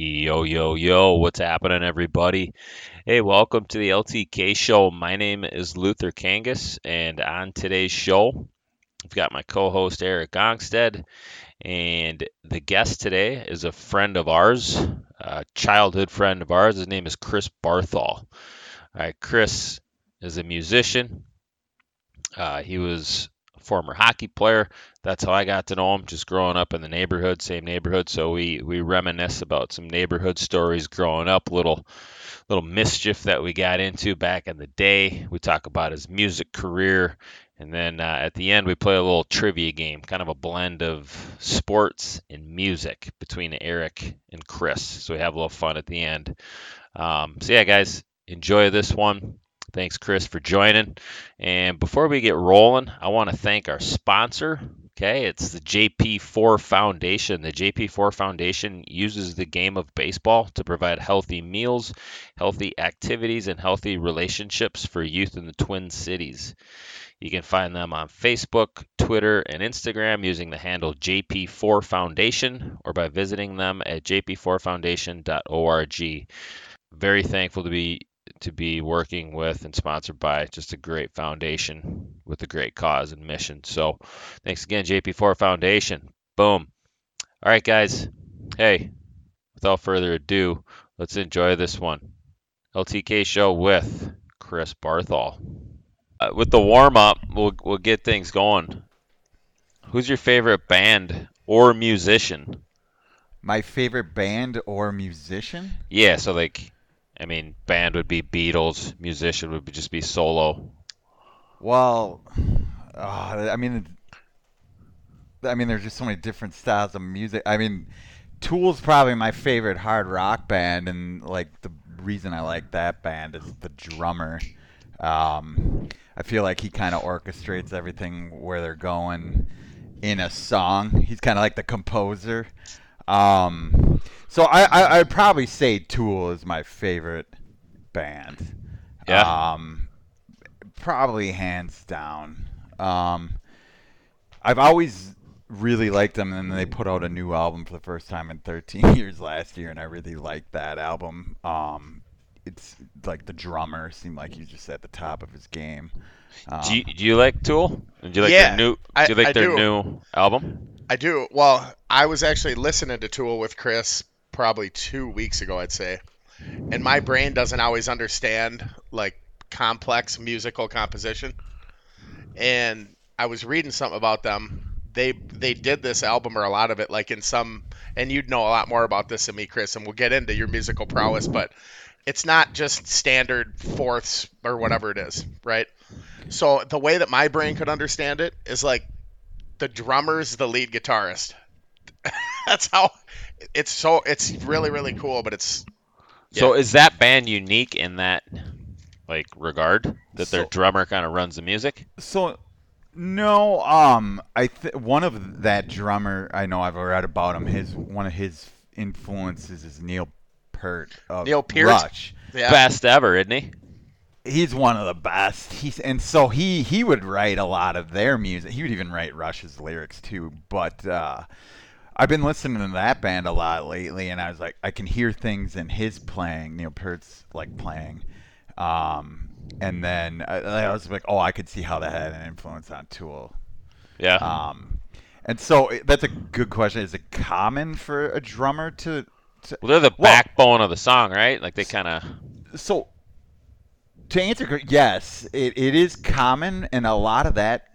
Yo, yo, yo, what's happening, everybody? Hey, welcome to the LTK show. My name is Luther Kangas, and on today's show, I've got my co host Erik Ongstead, and the guest today is a friend of ours, a childhood friend of ours. His name is Chris Barthol. All right, Chris is a musician. Uh, he was former hockey player. That's how I got to know him, just growing up in the neighborhood, same neighborhood. So we we reminisce about some neighborhood stories growing up, little little mischief that we got into back in the day. We talk about his music career, and then uh, at the end we play a little trivia game, kind of a blend of sports and music between Erik and Chris. So we have a little fun at the end. Um, so yeah, guys, enjoy this one. Thanks, Chris, for joining. And before we get rolling, I want to thank our sponsor. Okay, it's the JP4 Foundation. The JP4 Foundation uses the game of baseball to provide healthy meals, healthy activities, and healthy relationships for youth in the Twin Cities. You can find them on Facebook, Twitter, and Instagram using the handle JP4 Foundation or by visiting them at jp4foundation.org. Very thankful to be to be working with and sponsored by just a great foundation with a great cause and mission. So, thanks again, JP4 Foundation. Boom. All right, guys. Hey, without further ado, let's enjoy this one. LTK show with Chris Barthol. Uh, with the warm up, we'll we'll get things going. Who's your favorite band or musician? My favorite band or musician? Yeah, so like I mean, band would be Beatles, musician would just be solo. Well, uh, I mean, I mean, there's just so many different styles of music. I mean, Tool's probably my favorite hard rock band, and like the reason I like that band is the drummer. Um, I feel like he kind of orchestrates everything where they're going in a song. He's kind of like the composer. Um, so I, I I'd probably say Tool is my favorite band. Yeah. Um, probably hands down. Um, I've always really liked them, and they put out a new album for the first time in 13 years last year, and I really liked that album. Um, it's like the drummer seemed like he was just at the top of his game. Um, do, you, do you like Tool? Do you like Yeah, their new? Do you like I their do. new album? I do. Well, I was actually listening to Tool with Chris probably two weeks ago, I'd say. And my brain doesn't always understand like complex musical composition. And I was reading something about them. They they did this album or a lot of it like in some and you'd know a lot more about this than me, Chris, and we'll get into your musical prowess, but it's not just standard fourths or whatever it is, right? So the way that my brain could understand it is like the drummer's the lead guitarist. That's how it's so it's really really cool, but it's So is that band unique in that like regard that their So- drummer kind of runs the music? So no, um, I th- one of that drummer I know I've read about him. His one of his influences is Neil Peart of Neil Peart? Rush. yeah. Best ever, isn't he? He's one of the best. He's and so he he would write a lot of their music. He would even write Rush's lyrics too. But uh, I've been listening to that band a lot lately, and I was like, I can hear things in his playing. Neil Peart's like playing. Um, and then I, I was like, oh, I could see how that had an influence on Tool. Yeah. Um, and so that's a good question. Is it common for a drummer to? to well, they're the well- backbone of the song, right? Like they kind of. so to answer, yes, it, it is common, and a lot of that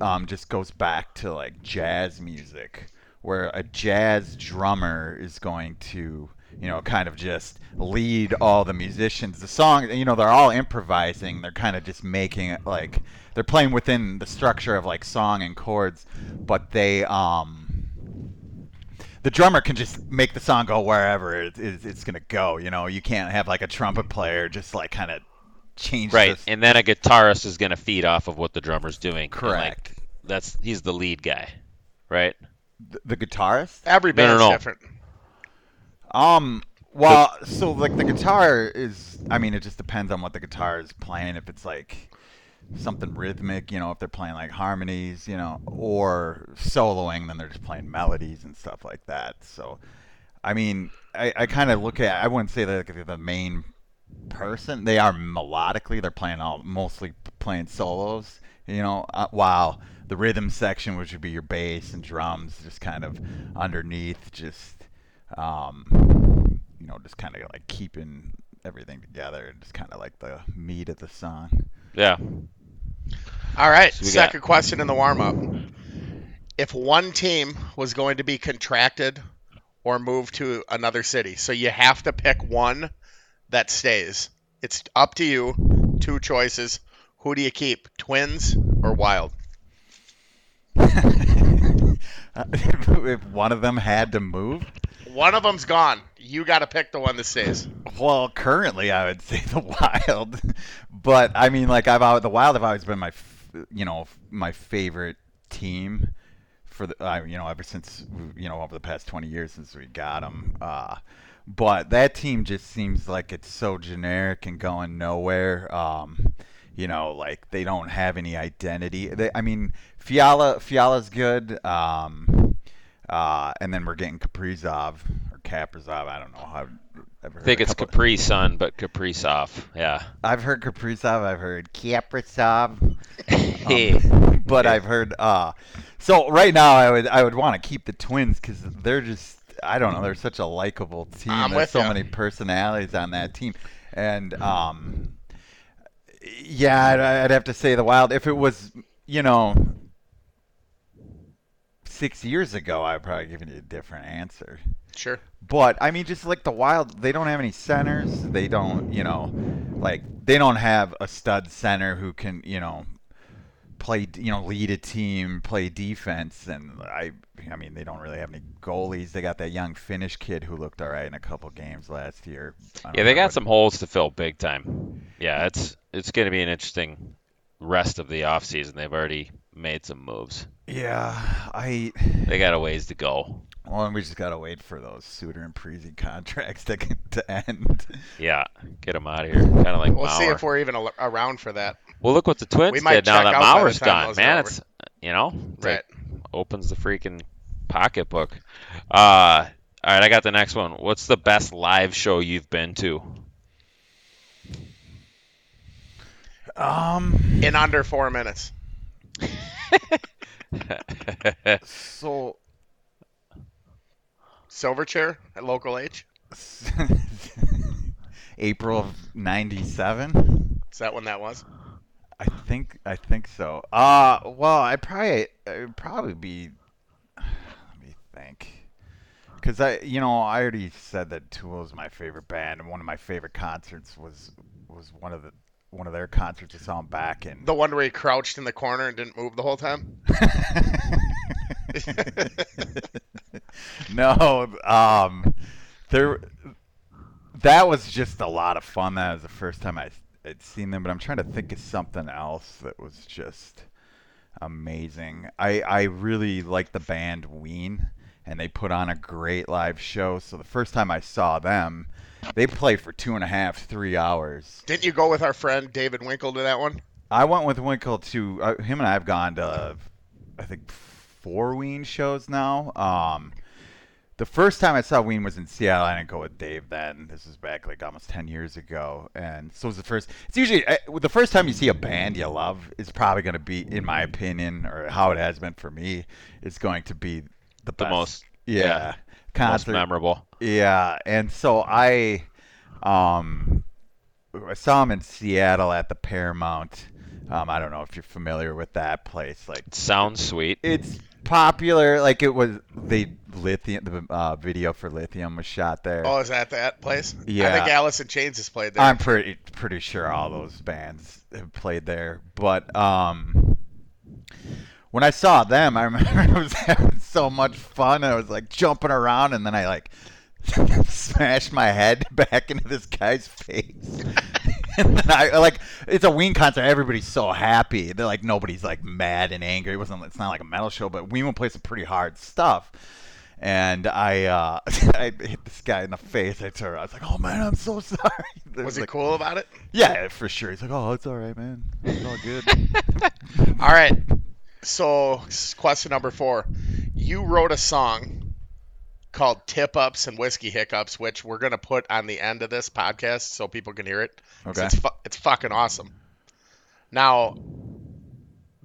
um, just goes back to like jazz music, where a jazz drummer is going to, you know, kind of just lead all the musicians. The song, you know, they're all improvising. They're kind of just making it like they're playing within the structure of like song and chords, but they um the drummer can just make the song go wherever it, it, it's gonna go. You know, you can't have like a trumpet player just like kind of change. Right, the- and then a guitarist is going to feed off of what the drummer's doing. and, like, Correct. that's he's the lead guy, right? The, the guitarist. Every No, no, band's no. different. Um. Well, so like the guitar is. I mean, it just depends on what the guitar is playing. If it's like something rhythmic, you know, if they're playing like harmonies, you know, or soloing, then they're just playing melodies and stuff like that. So, I mean, I, I kind of look at. I wouldn't say they're like the main person. They are melodically. They're playing all mostly playing solos. You know, uh, while the rhythm section, which would be your bass and drums, just kind of underneath, just um, you know, just kind of like keeping everything together and just kind of like the meat of the song. Yeah. All right, So we second question in the warm up. If one team was going to be contracted or moved to another city, so you have to pick one that stays. It's up to you. Two choices. Who do you keep? Twins or Wild? if one of them had to move, One of them's gone. You got to pick the one that stays. well, currently I would say the Wild, but I mean, like I've always, the Wild have always been my, you know, my favorite team for the, uh, you know, ever since you know over the past 20 years since we got them. Uh, but that team just seems like it's so generic and going nowhere. Um, you know, like they don't have any identity. They, I mean, Fiala, Fiala's good. Um, uh, and then we're getting Kaprizov or Kaprizov. I don't know how. I've heard I think it's couple- Capri Sun, but Kaprizov. Yeah. I've heard Kaprizov. I've heard Kaprizov. Hey. Um, but I've heard. Uh, so right now, I would I would want to keep the Twins because they're just I don't know they're such a likable team. I'm There's with so ya. many personalities on that team, and um, yeah, I'd, I'd have to say the Wild. If it was you know six years ago, I'd probably give you a different answer. Sure. But I mean, just like the Wild, they don't have any centers. They don't, you know, like they don't have a stud center who can, you know, play, you know, lead a team, play defense. And I, I mean, they don't really have any goalies. They got that young Finnish kid who looked all right in a couple games last year. Yeah, they got what- some holes to fill big time. Yeah, it's it's going to be an interesting rest of the offseason. They've already made some moves. Yeah, I. They got a ways to go. Well, and we just gotta wait for those Suter and Preezy contracts to to end. Yeah, get them out of here. Kind of like We'll see if we're even around for that. Well, look what the Twins We did now that out by the Mauer's time gone. Man, over. it's you know, it's Right. like opens the freaking pocketbook. Uh, all right, I got the next one. What's the best live show you've been to? Um. In under four minutes. So. Silverchair at local H. April of '97. Is that when that was? I think I think so. Uh well, I probably it'd probably be. Let me think. Because I, you know, I already said that Tool is my favorite band, and one of my favorite concerts was was one of the one of their concerts. I saw them back in. The one where he crouched in the corner and didn't move the whole time? no, um, there. That was just a lot of fun. That was the first time I had seen them, but I'm trying to think of something else that was just amazing. I I really like the band Ween, and they put on a great live show. So the first time I saw them, they played for two and a half, three hours. Didn't you go with our friend David Winkle to that one? I went with Winkle to uh, him and I have gone to I think four Ween shows now. Um, the first time I saw Ween was in Seattle. I didn't go with Dave then. This is back like almost ten years ago, and so it was the first. It's usually uh, the first time you see a band you love is probably going to be, in my opinion, or how it has been for me, is going to be the The most yeah, yeah, most concert memorable. yeah, and so I, um, I saw him in Seattle at the Paramount. Um, I don't know if you're familiar with that place. Like, Sounds sweet. it's popular. Like it was they lithium. The uh, video for Lithium was shot there. Oh, is that that place? Yeah i think Alice in Chains has played there. I'm pretty pretty sure all those bands have played there. But um, when I saw them, I remember I was having so much fun. I was like jumping around, and then I like smashed my head back into this guy's face. and then I like it's a Ween concert. Everybody's so happy. They're like nobody's like mad and angry. It wasn't. It's not like a metal show, but Ween will play some pretty hard stuff. And I, uh, I hit this guy in the face. I turned. I was like, "Oh man, I'm so sorry." It was he like, cool about it? Yeah, for sure. He's like, "Oh, it's all right, man. It's all good." All right. So, question number four. You wrote a song called Tip Ups and Whiskey Hiccups, which we're gonna put on the end of this podcast so people can hear it. Okay. It's fu- it's fucking awesome. Now,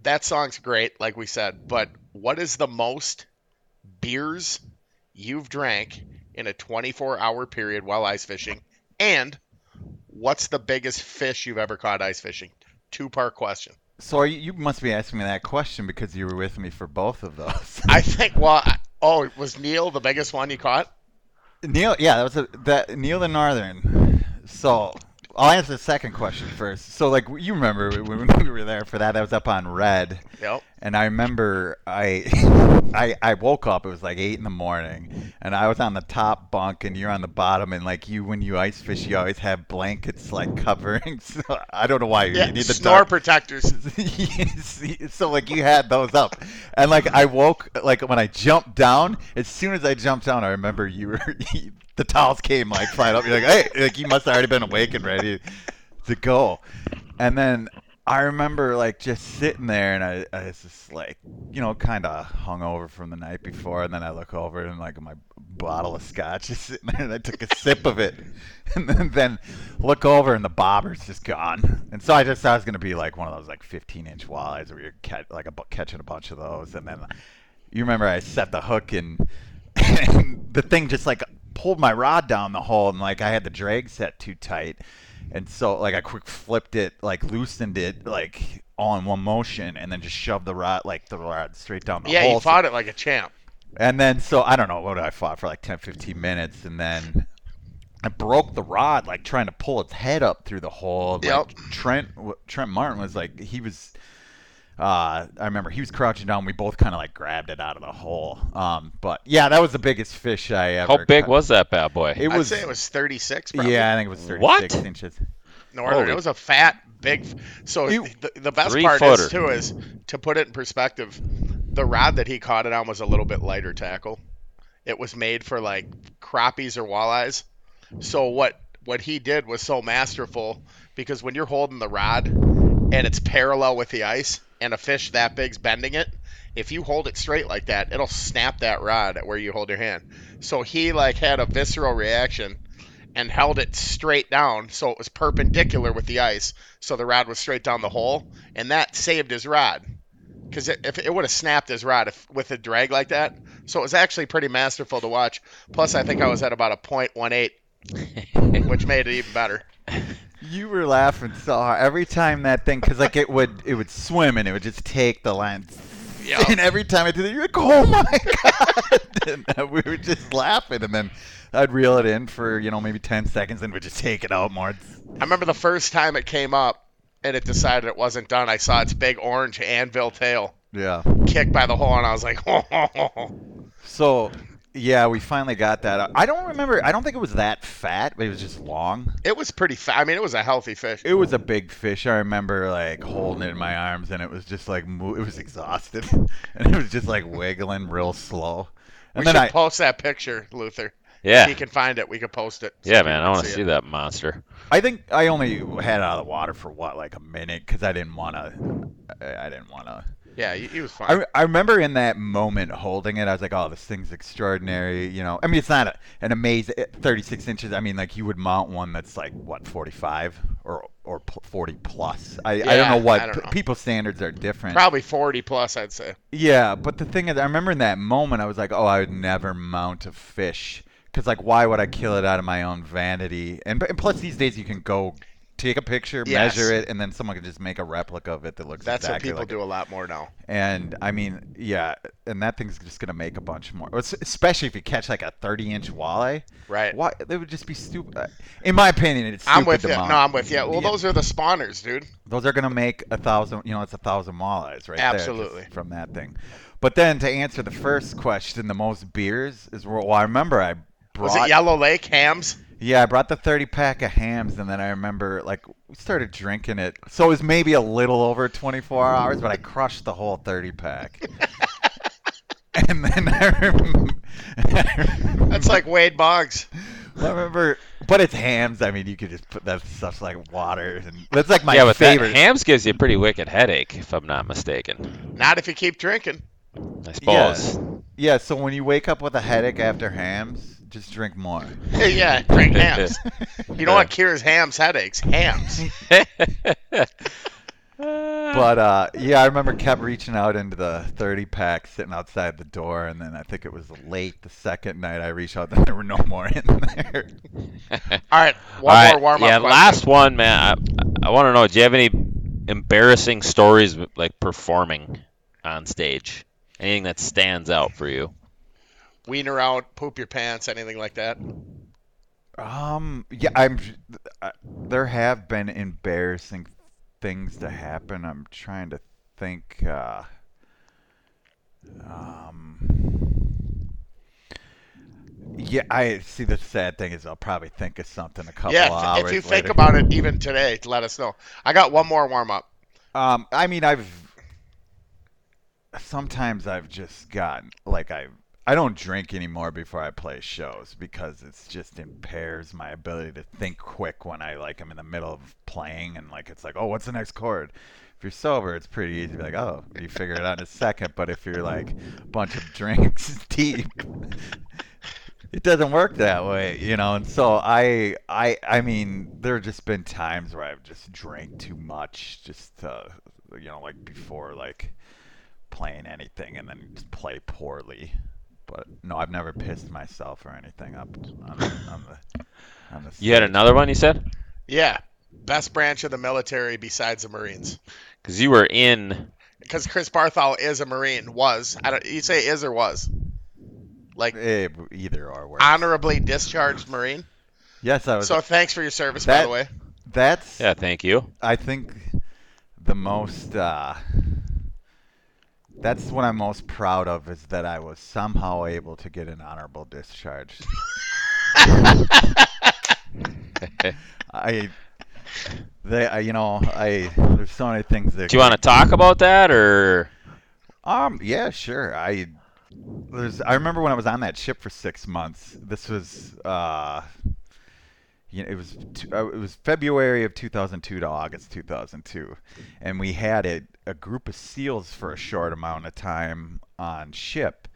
that song's great, like we said, but what is the most beers you've drank in a 24 hour period while ice fishing? And what's the biggest fish you've ever caught ice fishing? Two part question. So are you, you must be asking me that question because you were with me for both of those. I think, well, I- oh, was Neil the biggest one you caught? Neil, yeah, that was a, that Neil the Northern. So I'll answer the second question first. So like you remember when we were there for that, that was up on Red, Yep. and I remember I, I I woke up. It was like eight in the morning, and I was on the top bunk, and you're on the bottom, and like you when you ice fish, you always have blankets like covering. So I don't know why Yeah, you need the snore dark. protectors. so like you had those up, and like I woke like when I jumped down. As soon as I jumped down, I remember you were the towels came like flying up. You're like, hey, like you must have already been awake and ready to go. And then I remember like just sitting there, and I, I was just like, you know, kind of hungover from the night before. And then I look over and like my bottle of scotch is sitting there, and I took a sip of it, and then, then look over, and the bobber's just gone. And so I just thought it was gonna be like one of those like 15 inch walleyes where you're cat, like a, catching a bunch of those, and then you remember I set the hook and, and the thing just like pulled my rod down the hole, and like I had the drag set too tight. And so, like, I quick flipped it, like, loosened it, like, all in one motion, and then just shoved the rod, like, the rod straight down the Yeah, hole. Yeah, you fought it like a champ. And then, so I don't know what I fought for like 10, 15 minutes, and then I broke the rod, like trying to pull its head up through the hole. Like, Yep. Trent Trent Martin was like he was. Uh, I remember he was crouching down. We both kind of like grabbed it out of the hole. Um, but yeah, that was the biggest fish I ever. How big caught. was that bad boy? it? I'd Was say it was 36. Probably. yeah, I think it was 36 What? inches. Northern. Holy- It was a fat, big. So You- the, the best part footer. is too is to put it in perspective. The rod that he caught it on was a little bit lighter tackle. It was made for like crappies or walleyes. So what what he did was so masterful because when you're holding the rod and it's parallel with the ice and a fish that big's bending it, if you hold it straight like that, it'll snap that rod at where you hold your hand. So he like had a visceral reaction and held it straight down so it was perpendicular with the ice so the rod was straight down the hole and that saved his rod. Because if it would have snapped his rod if, with a drag like that. So it was actually pretty masterful to watch. Plus i think i was at about a .18 which made it even better You were laughing so hard every time that thing, because like it would it would swim and it would just take the line. Yep. And every time I did it, you're like, oh my god! and uh, we were just laughing, and then I'd reel it in for you know maybe ten seconds, and we'd just take it out more. i remember the first time it came up and it decided it wasn't done i saw its big orange anvil tail Yeah. kick by the hole and i was like oh, So yeah, we finally got that. I don't remember. I don't think it was that fat, but it was just long. it was pretty fat i mean it was a healthy fish It was a big fish. I remember like holding it in my arms, and it was just like mo- it was exhausted, and it was just like wiggling real slow. we And then should I post that picture luther Yeah. if you can find it we could post it so Yeah, man, I want to see it. that monster. I think I only had it out of the water for what like a minute because I didn't want to. I I didn't want to. Yeah he, he was fine I, I remember in that moment holding it, I was like, "Oh, this thing's extraordinary." You know, I mean, it's not a, an amazing eh, 36 inches. I mean, like you would mount one that's like what 45 or or 40 plus. I, I don't know what don't know. people's standards are different. Probably 40 plus, I'd say. Yeah, but the thing is, I remember in that moment, I was like, "Oh, I would never mount a fish." Because like, why would I kill it out of my own vanity? And, and plus, these days you can go take a picture, Yes. measure it, and then someone can just make a replica of it that looks That's exactly what people like it. do a lot more now. And I mean, yeah, and that thing's just gonna make a bunch more. Especially if you catch like a 30-inch walleye. Right. Why? They would just be stupid. Uh, in my opinion, it's stupid I'm with you. No, I'm with you. Well, Yeah. those are the spawners, dude. Those are gonna make a thousand. You know, it's a thousand walleyes right there. Absolutely. from that thing. But then to answer the first question, the most beers is well. I remember I brought. Was it Yellow Lake Hamm's? Yeah, I brought the 30 pack of Hamm's, and then I remember like we started drinking it. So it was maybe a little over 24 hours, but I crushed the whole 30 pack. and then I remember. That's like Wade Boggs. I remember, but it's Hamm's. I mean, you could just put that stuff like water, and that's like my yeah, but favorite. that Hamm's gives you a pretty wicked headache, if I'm not mistaken. Not if you keep drinking. I suppose. Yeah, so when you wake up with a headache after Hamm's, just drink more. yeah, drink Hamm's. You know what cures Hamm's headaches? Hamm's. But uh, yeah, I remember kept reaching out into the 30 pack sitting outside the door, and then I think it was late the second night I reached out, and there were no more in there. All right, one right, more warm up. yeah, question. last one, man. I, I want to know. Do you have any embarrassing stories like performing on stage? Anything that stands out for you? Wiener out, poop your pants, anything like that. Um, yeah, I'm. Uh, there have been embarrassing things to happen. I'm trying to think. Uh, um, yeah, I see. The sad thing is, I'll probably think of something a couple yeah, hours if, if you later. think about it even today, to let us know. I got one more warm up. Um, I mean, I've sometimes I've just gotten like I I don't drink anymore before I play shows because it's just impairs my ability to think quick when I like I'm in the middle of playing and like it's like oh what's the next chord. If you're sober, it's pretty easy to be like oh you figure it out in a second. But if you're like a bunch of drinks deep. It doesn't work that way, you know, and so I, I, I mean, there have just been times where I've just drank too much, just to, you know, like before, like playing anything, and then just play poorly. But no, I've never pissed myself or anything up on, the- on the. On the You had another one, you said? Yeah, best branch of the military besides the Marines. Because you were in. Because Chris Barthol is a Marine. Was I don't? You say is or was? Like Eh, either or works. honorably discharged Marine. yes, I was. So thanks for your service, by the way. that's. Yeah, thank you. I think the most uh, that's what I'm most proud of is that I was somehow able to get an honorable discharge. I they I, you know I there's so many things that Do you want to talk about that, or um yeah sure I there's I remember when I was on that ship for six months this was uh you know, it was t- uh, it was February of 2002 to August 2002, and we had a, a group of SEALs for a short amount of time on ship,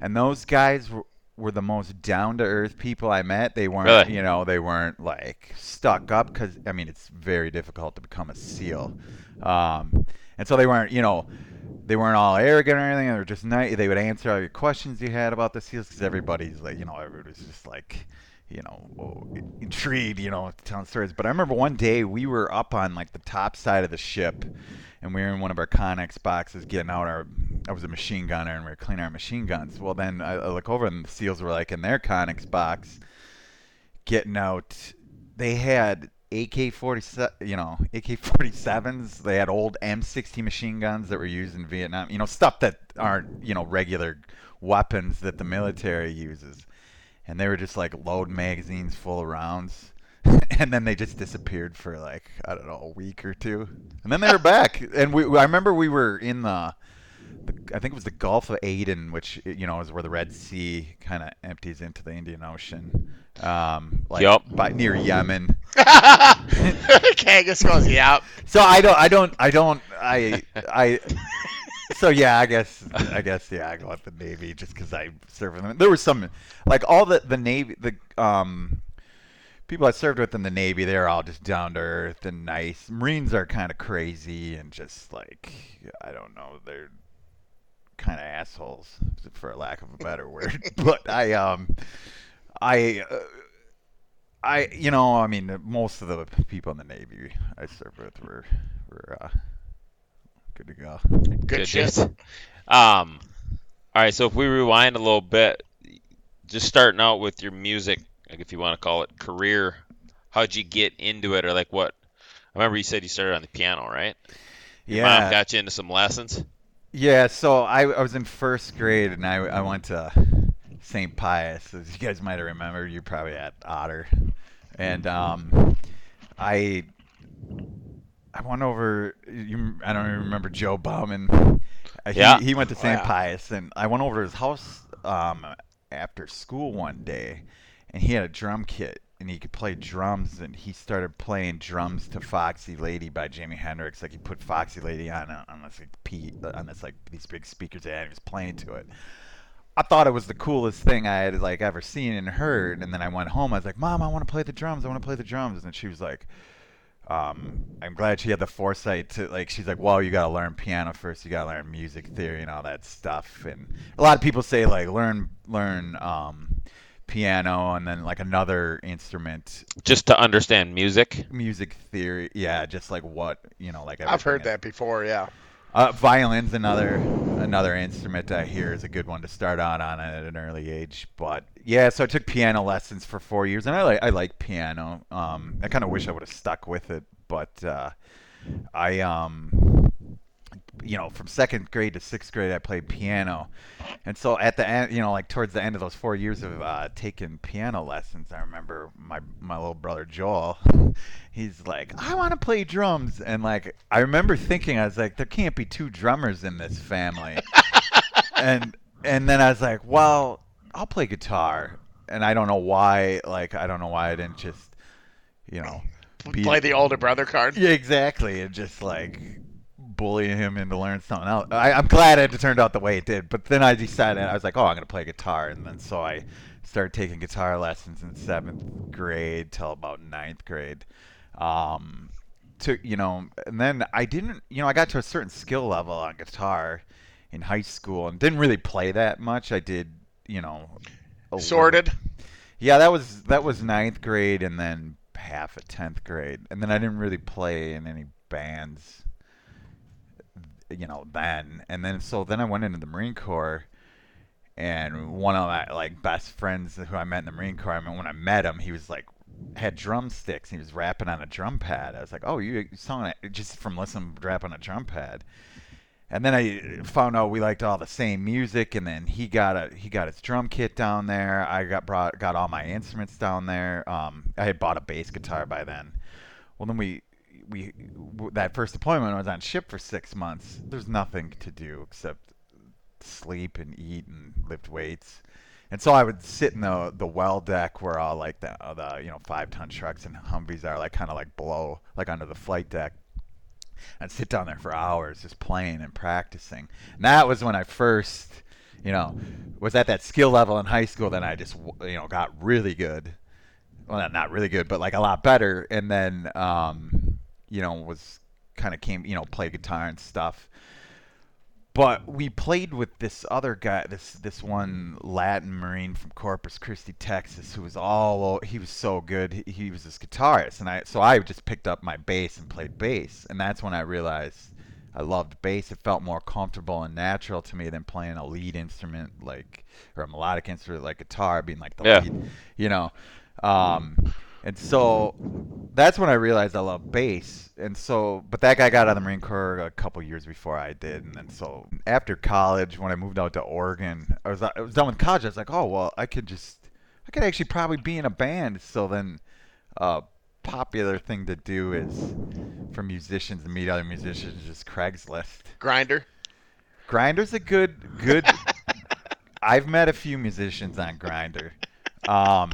and those guys were, were the most down to earth people I met. They weren't, Really? you know, they weren't like stuck up because I mean it's very difficult to become a SEAL, um, and so they weren't, you know. They weren't all arrogant or anything. They were just nice. They would answer all your questions you had about the SEALs because everybody's like, you know, everybody's just like, you know, intrigued, you know, telling stories. But I remember one day we were up on like the top side of the ship, and we were in one of our Connex boxes getting out our. I was a machine gunner, and we were cleaning our machine guns. Well, then I, I look over, and the SEALs were like in their Connex box, getting out. They had AK-47, you know, AK-47s. They had old M60 machine guns that were used in Vietnam. You know, stuff that aren't, you know, regular weapons that the military uses and they were just like loading magazines full of rounds and then they just disappeared for like i don't know a week or two and then they were back and we i remember we were in the, the i think it was the gulf of aden which you know is where the red sea kind of empties into the indian ocean um like Yup. by near yemen Okay, Kangas goes, yep. so i don't i don't i don't i i so yeah, I guess I guess yeah, I go with the Navy just because I served with them. There was some like all the the Navy the um people I served with in the Navy. They're all just down to earth and nice. Marines are kind of crazy and just like I don't know, they're kind of assholes for lack of a better word. but I um I. Uh, I, you know, I mean, most of the people in the Navy I served with were, were uh, good to go. Good, shit. dudes. Um, all right. So if we rewind a little bit, just starting out with your music, like if you want to call it career, how'd you get into it, or like what? I remember you said you started on the piano, right? Your Yeah, Mom got you into some lessons. Yeah, so I, I was in first grade and I, I went to St. Pius, as you guys might have remembered. You're probably at Otter, and um, I I went over. You, I don't even remember Joe Bauman. Uh, He, Yeah. he went to Oh, St. yeah. Pius, and I went over to his house um, after school one day, and he had a drum kit. And he could play drums, and he started playing drums to "Foxy Lady" by Jimi Hendrix. Like he put "Foxy Lady" on a, on this like P, on this like these big speakers, and he was playing to it. I thought it was the coolest thing I had like ever seen and heard. And then I went home. I was like, Mom, I want to play the drums. I want to play the drums. And she was like, um, I'm glad she had the foresight to like. She's like, well, you got to learn piano first. You got to learn music theory and all that stuff. And a lot of people say like learn learn um, piano and then like another instrument, Just to understand music. music theory. Yeah, just like what you know, like I've heard everything that before. Yeah. Uh, violin's another another instrument I hear is a good one to start out on at an early age. But yeah, so I took piano lessons for four years, and I like I like piano. Um, I kind of wish I would have stuck with it, but uh, I um, you know, from second grade to sixth grade, I played piano, and so at the end, you know, like towards the end of those four years of uh, taking piano lessons, I remember my my little brother Joel. He's like, I want to play drums, and like I remember thinking, I was like, there can't be two drummers in this family, and and then I was like, well, I'll play guitar, and I don't know why, like I don't know why I didn't just, you know, be- Play the older brother card. yeah, exactly. And just like bully him into learning something else. I, I'm glad it turned out the way it did. But then I decided I was like, oh, I'm gonna play guitar, and then so I started taking guitar lessons in seventh grade till about ninth grade. Um, to you know, and then I didn't, you know, I got to a certain skill level on guitar in high school and didn't really play that much. I did, you know, a little- Sorted. yeah, that was that was ninth grade and then half of tenth grade, and then I didn't really play in any bands, you know, then. And then so then I went into the Marine Corps, and one of my like best friends who I met in the Marine Corps, I mean, when I met him, he was like had drumsticks. He was rapping on a drum pad. I was like, oh, you song it just from listening to rap on a drum pad. And then I found out we liked all the same music, and then he got a he got his drum kit down there. I got brought got all my instruments down there. Um, I had bought a bass guitar by then. Well, then we we that first deployment I was on ship for six months. There's nothing to do except sleep and eat and lift weights. And so I would sit in the the well deck where all like the uh, the you know five ton trucks and Humvees are like kind of like below like under the flight deck. I'd sit down there for hours just playing and practicing. And that was when I first, you know, was at that skill level in high school. Then I just, you know, got really good. Well, not- not really good, but like a lot better. And then, um, you know, was kind of came, you know, play guitar and stuff. But we played with this other guy, this this one Latin Marine from Corpus Christi, Texas, who was all he was so good. He, he was this guitarist, and I so I just picked up my bass and played bass, and that's when I realized I loved bass. It felt more comfortable and natural to me than playing a lead instrument like or a melodic instrument like guitar, being like the Yeah. lead, you know. Um, and so that's when I realized I love bass. And so, but that guy got out of the Marine Corps a couple years before I did. And then so after college, when I moved out to Oregon, I was I was done with college. I was like, oh well, I could just I could actually probably be in a band. So then, uh, popular thing to do is for musicians to meet other musicians is Craigslist. Grindr. Grindr's a good good. I've met a few musicians on Grinder. Um,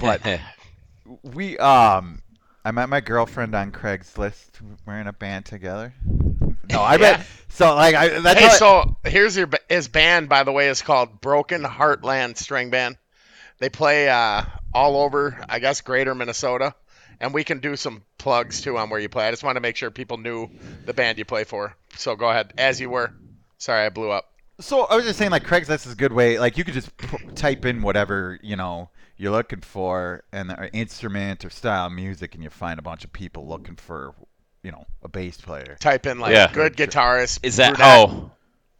But- we um I met my girlfriend on Craigslist. We're in a band together. No, I Yeah. bet so like I that's Hey, so here's your his band by the way is called Broken Heartland String Band. They play uh, all over, I guess, Greater Minnesota, and we can do some plugs too on where you play. I just want to make sure people knew the band you play for. So go ahead, as you were. Sorry, I blew up. So I was just saying, like Craigslist is a good way. Like you could just p- type in whatever you know you're looking for, an uh, instrument or style of music, and you find a bunch of people looking for, you know, a bass player. Type in like Yeah. good guitarist. Is that brunette. how?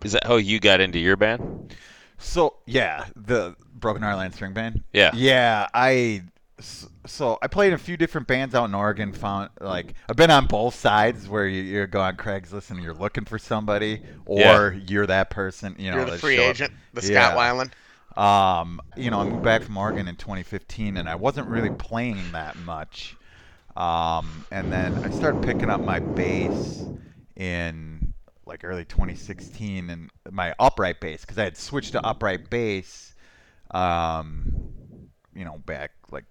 Is that how you got into your band? So yeah, the Broken Heartland String Band. Yeah. Yeah, I So I played in a few different bands out in Oregon. Found like I've been on both sides where you, you go on Craigslist and you're looking for somebody, or Yeah. you're that person. You know, You're the free show up. agent, the Yeah. Scott Weiland. Um, you know, I moved back from Oregon in 2015, and I wasn't really playing that much. Um, and then I started picking up my bass in like early 2016, and my upright bass because I had switched to upright bass. Um, you know, back like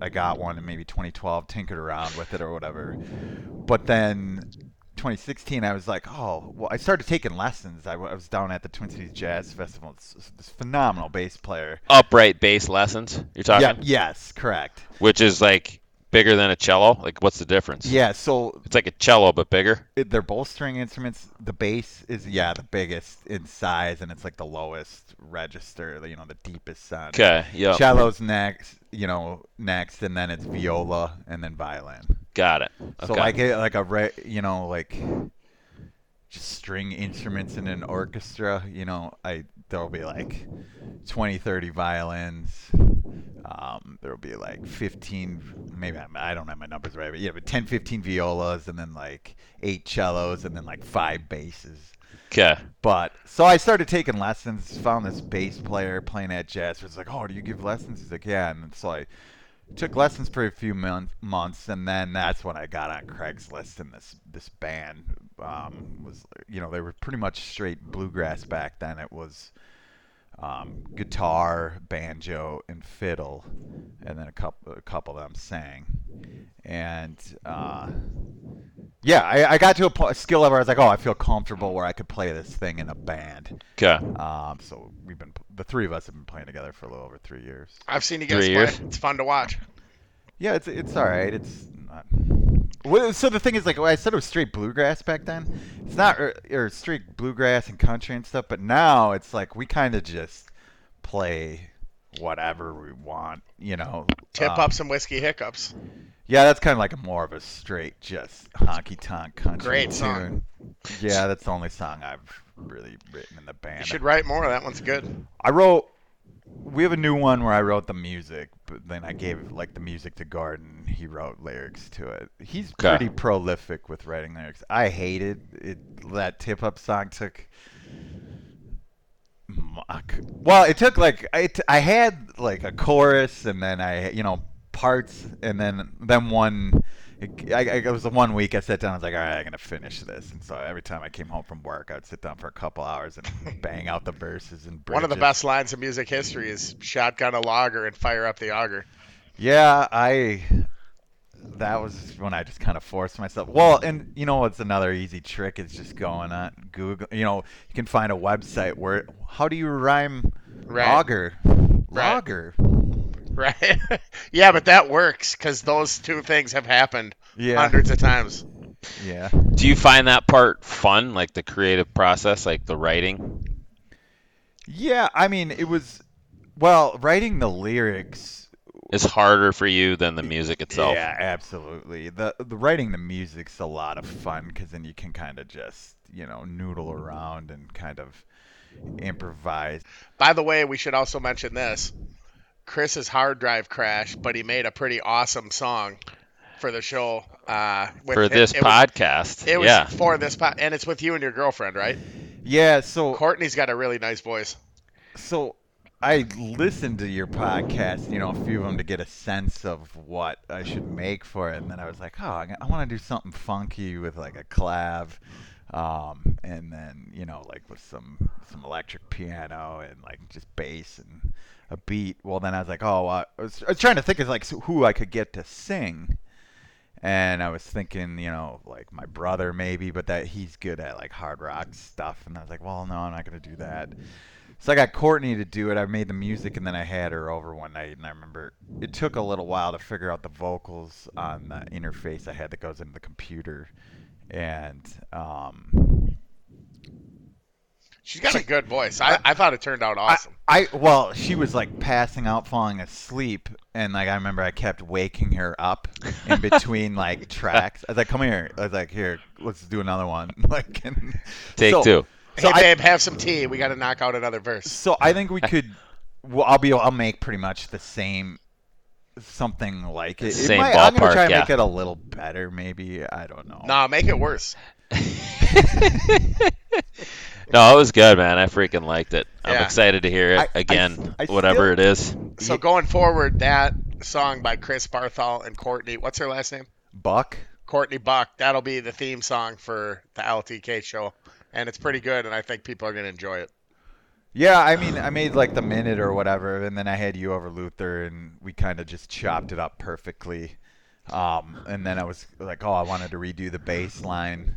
I got one in maybe 2012, tinkered around with it or whatever. But then 2016, I was like, oh, well, I started taking lessons. I, w- I was down at the Twin Cities Jazz Festival. It's, this phenomenal bass player. Upright bass lessons. You're talking, Yeah, yes, correct. which is like bigger than a cello. Like, what's the difference? Yeah, so It's like a cello but bigger. it, they're both string instruments. The bass is yeah the biggest in size, and it's like the lowest register. You know, the deepest sound. Okay. yeah. Cello's next, you know, next, and then it's viola, and then violin. Got it. So Okay. like a, like a re, you know like just string instruments in an orchestra. You know, I there'll be like 20, 30 violins. Um, there'll be like 15, maybe I'm, I don't have my numbers right, but yeah, but 10, 15 violas, and then like eight cellos, and then like five basses. Okay. But so I started taking lessons. Found this bass player playing at jazz. Was like, oh, do you give lessons? He's like, yeah. And so I took lessons for a few mon- months, and then that's when I got on Craigslist, and this this band um, was, you know, they were pretty much straight bluegrass back then. It was um, guitar, banjo, and fiddle, and then a couple a couple of them sang, and uh, yeah, I, I got to a, po- a skill level where I was like, oh, I feel comfortable where I could play this thing in a band. Okay. Um, so we've been the three of us have been playing together for a little over three years. I've seen you guys Three play. years. It's fun to watch. Yeah, it's it's all right. It's not. Well, so the thing is, like, I said it was straight bluegrass back then. It's not or, or straight bluegrass and country and stuff, but now it's like we kind of just play whatever we want, you know. Tip Um, up some whiskey hiccups. Yeah, that's kind of like a more of a straight, just honky tonk country Great tune. song. Yeah, that's the only song I've really written in the band. You should write more. That one's good. I wrote. We have a new one where I wrote the music, but then I gave like the music to Garden. He wrote lyrics to it. He's Okay. pretty prolific with writing lyrics. I hated it. That tip up song took. Well, it took like I had like a chorus and then I you know parts and then then one. It, I, I, it was the one week I sat down. I was like, all right, I'm gonna finish this. And so every time I came home from work, I'd sit down for a couple hours and bang out the verses and One of the best lines in music history is shotgun a logger and fire up the auger. Yeah, I. That was when I just kind of forced myself. Well, and you know what's another easy trick is just going on Google. You know, you can find a website where how do you rhyme Right. logger? Right. Logger. Right? yeah, but that works because those two things have happened Yeah. hundreds of times. Yeah. Do you find that part fun, like the creative process, like the writing? Yeah, I mean, it was well, writing the lyrics Is harder for you than the music itself. Yeah, absolutely. The the writing the music's a lot of fun because then you can kind of just you know noodle around and kind of improvise. By the way, we should also mention this. Chris's hard drive crashed, but he made a pretty awesome song for the show. Uh, with, For it- this it was- podcast. it was yeah. for this pod, and it's with you and your girlfriend, right? Yeah, so Courtney's got a really nice voice. so I listened to your podcast, you know, a few of them to get a sense of what I should make for it, and then I was like, oh, I, want to do something funky with like a clav, um, and then you know, like with some some electric piano and like just bass and a beat. Well, then I was like, oh, I, was, I was trying to think of like who I could get to sing. And I was thinking, you know, like my brother maybe, but that he's good at like hard rock stuff. And I was like, well, no, I'm not gonna do that. So I got Courtney to do it. I made the music, and then I had her over one night. And I remember it took a little while to figure out the vocals on the interface I had that goes into the computer. And um, She's got a good voice. I, I thought it turned out awesome. I well, she was like passing out, falling asleep, and like I remember I kept waking her up in between like tracks. I was like, "Come here!" I was like, "Here, let's do another one." Like, and Take so, two. So hey, I, babe, have some tea. We got to knock out another verse. So I think we could. Well, I'll be. I'll make pretty much the same. Something like it. It Same might- I'm gonna try and yeah. make it a little better, maybe. I don't know. Nah, make it worse. No, it was good, man. I freaking liked it. I'm Yeah. excited to hear it I- I again, whatever still- it is. So going forward, that song by Chris Barthol and Courtney. What's her last name? Buck. Courtney Buck. That'll be the theme song for the LTK show, and it's pretty good, and I think people are gonna enjoy it. Yeah, I mean, I made like the minute or whatever, and then I had you over Luther, and we kind of just chopped it up perfectly. Um, and then I was like, oh, I wanted to redo the bass line,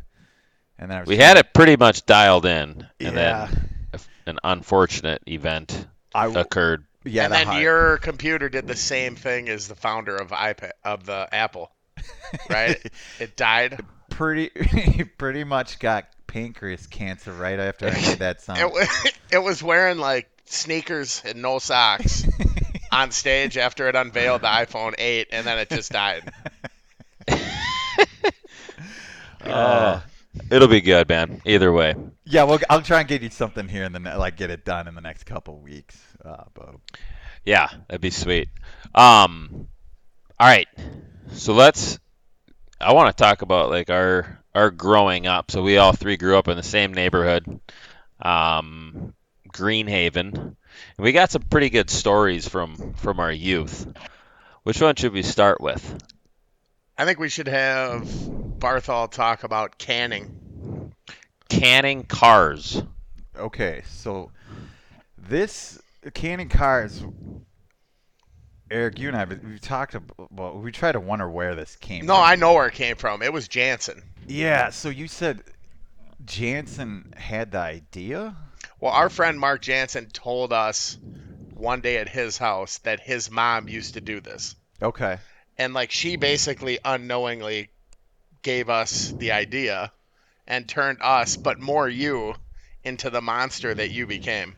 and then I was We trying- had it pretty much dialed in, and Yeah. then an unfortunate event I w- occurred. yeah, and the then hard- your computer did the same thing as the founder of iPad of the Apple, right? it died. pretty pretty much got pancreas cancer right after I made that song. It, it was wearing like sneakers and no socks on stage after it unveiled the iPhone 8, and then it just died. Uh, it'll be good, man. Either way. yeah, well, I'll try and get you something here in the ne- like get it done in the next couple weeks. Uh, but Yeah, that'd be sweet. Um, all right. So let's. I want to talk about like our our growing up. So we all three grew up in the same neighborhood, um, Greenhaven, and we got some pretty good stories from from our youth. Which one should we start with? I think we should have Barthol talk about canning. Canning cars. okay, so this canning cars. Erik, you and I, we've talked about. Well, we tried to wonder where this came. No, from. No, I know where it came from. It was Jansen. Yeah, so you said Jansen had the idea. Well, our friend Mark Jansen told us one day at his house that his mom used to do this. Okay. And like she mm-hmm. basically unknowingly gave us the idea and turned us, but more you, into the monster that you became.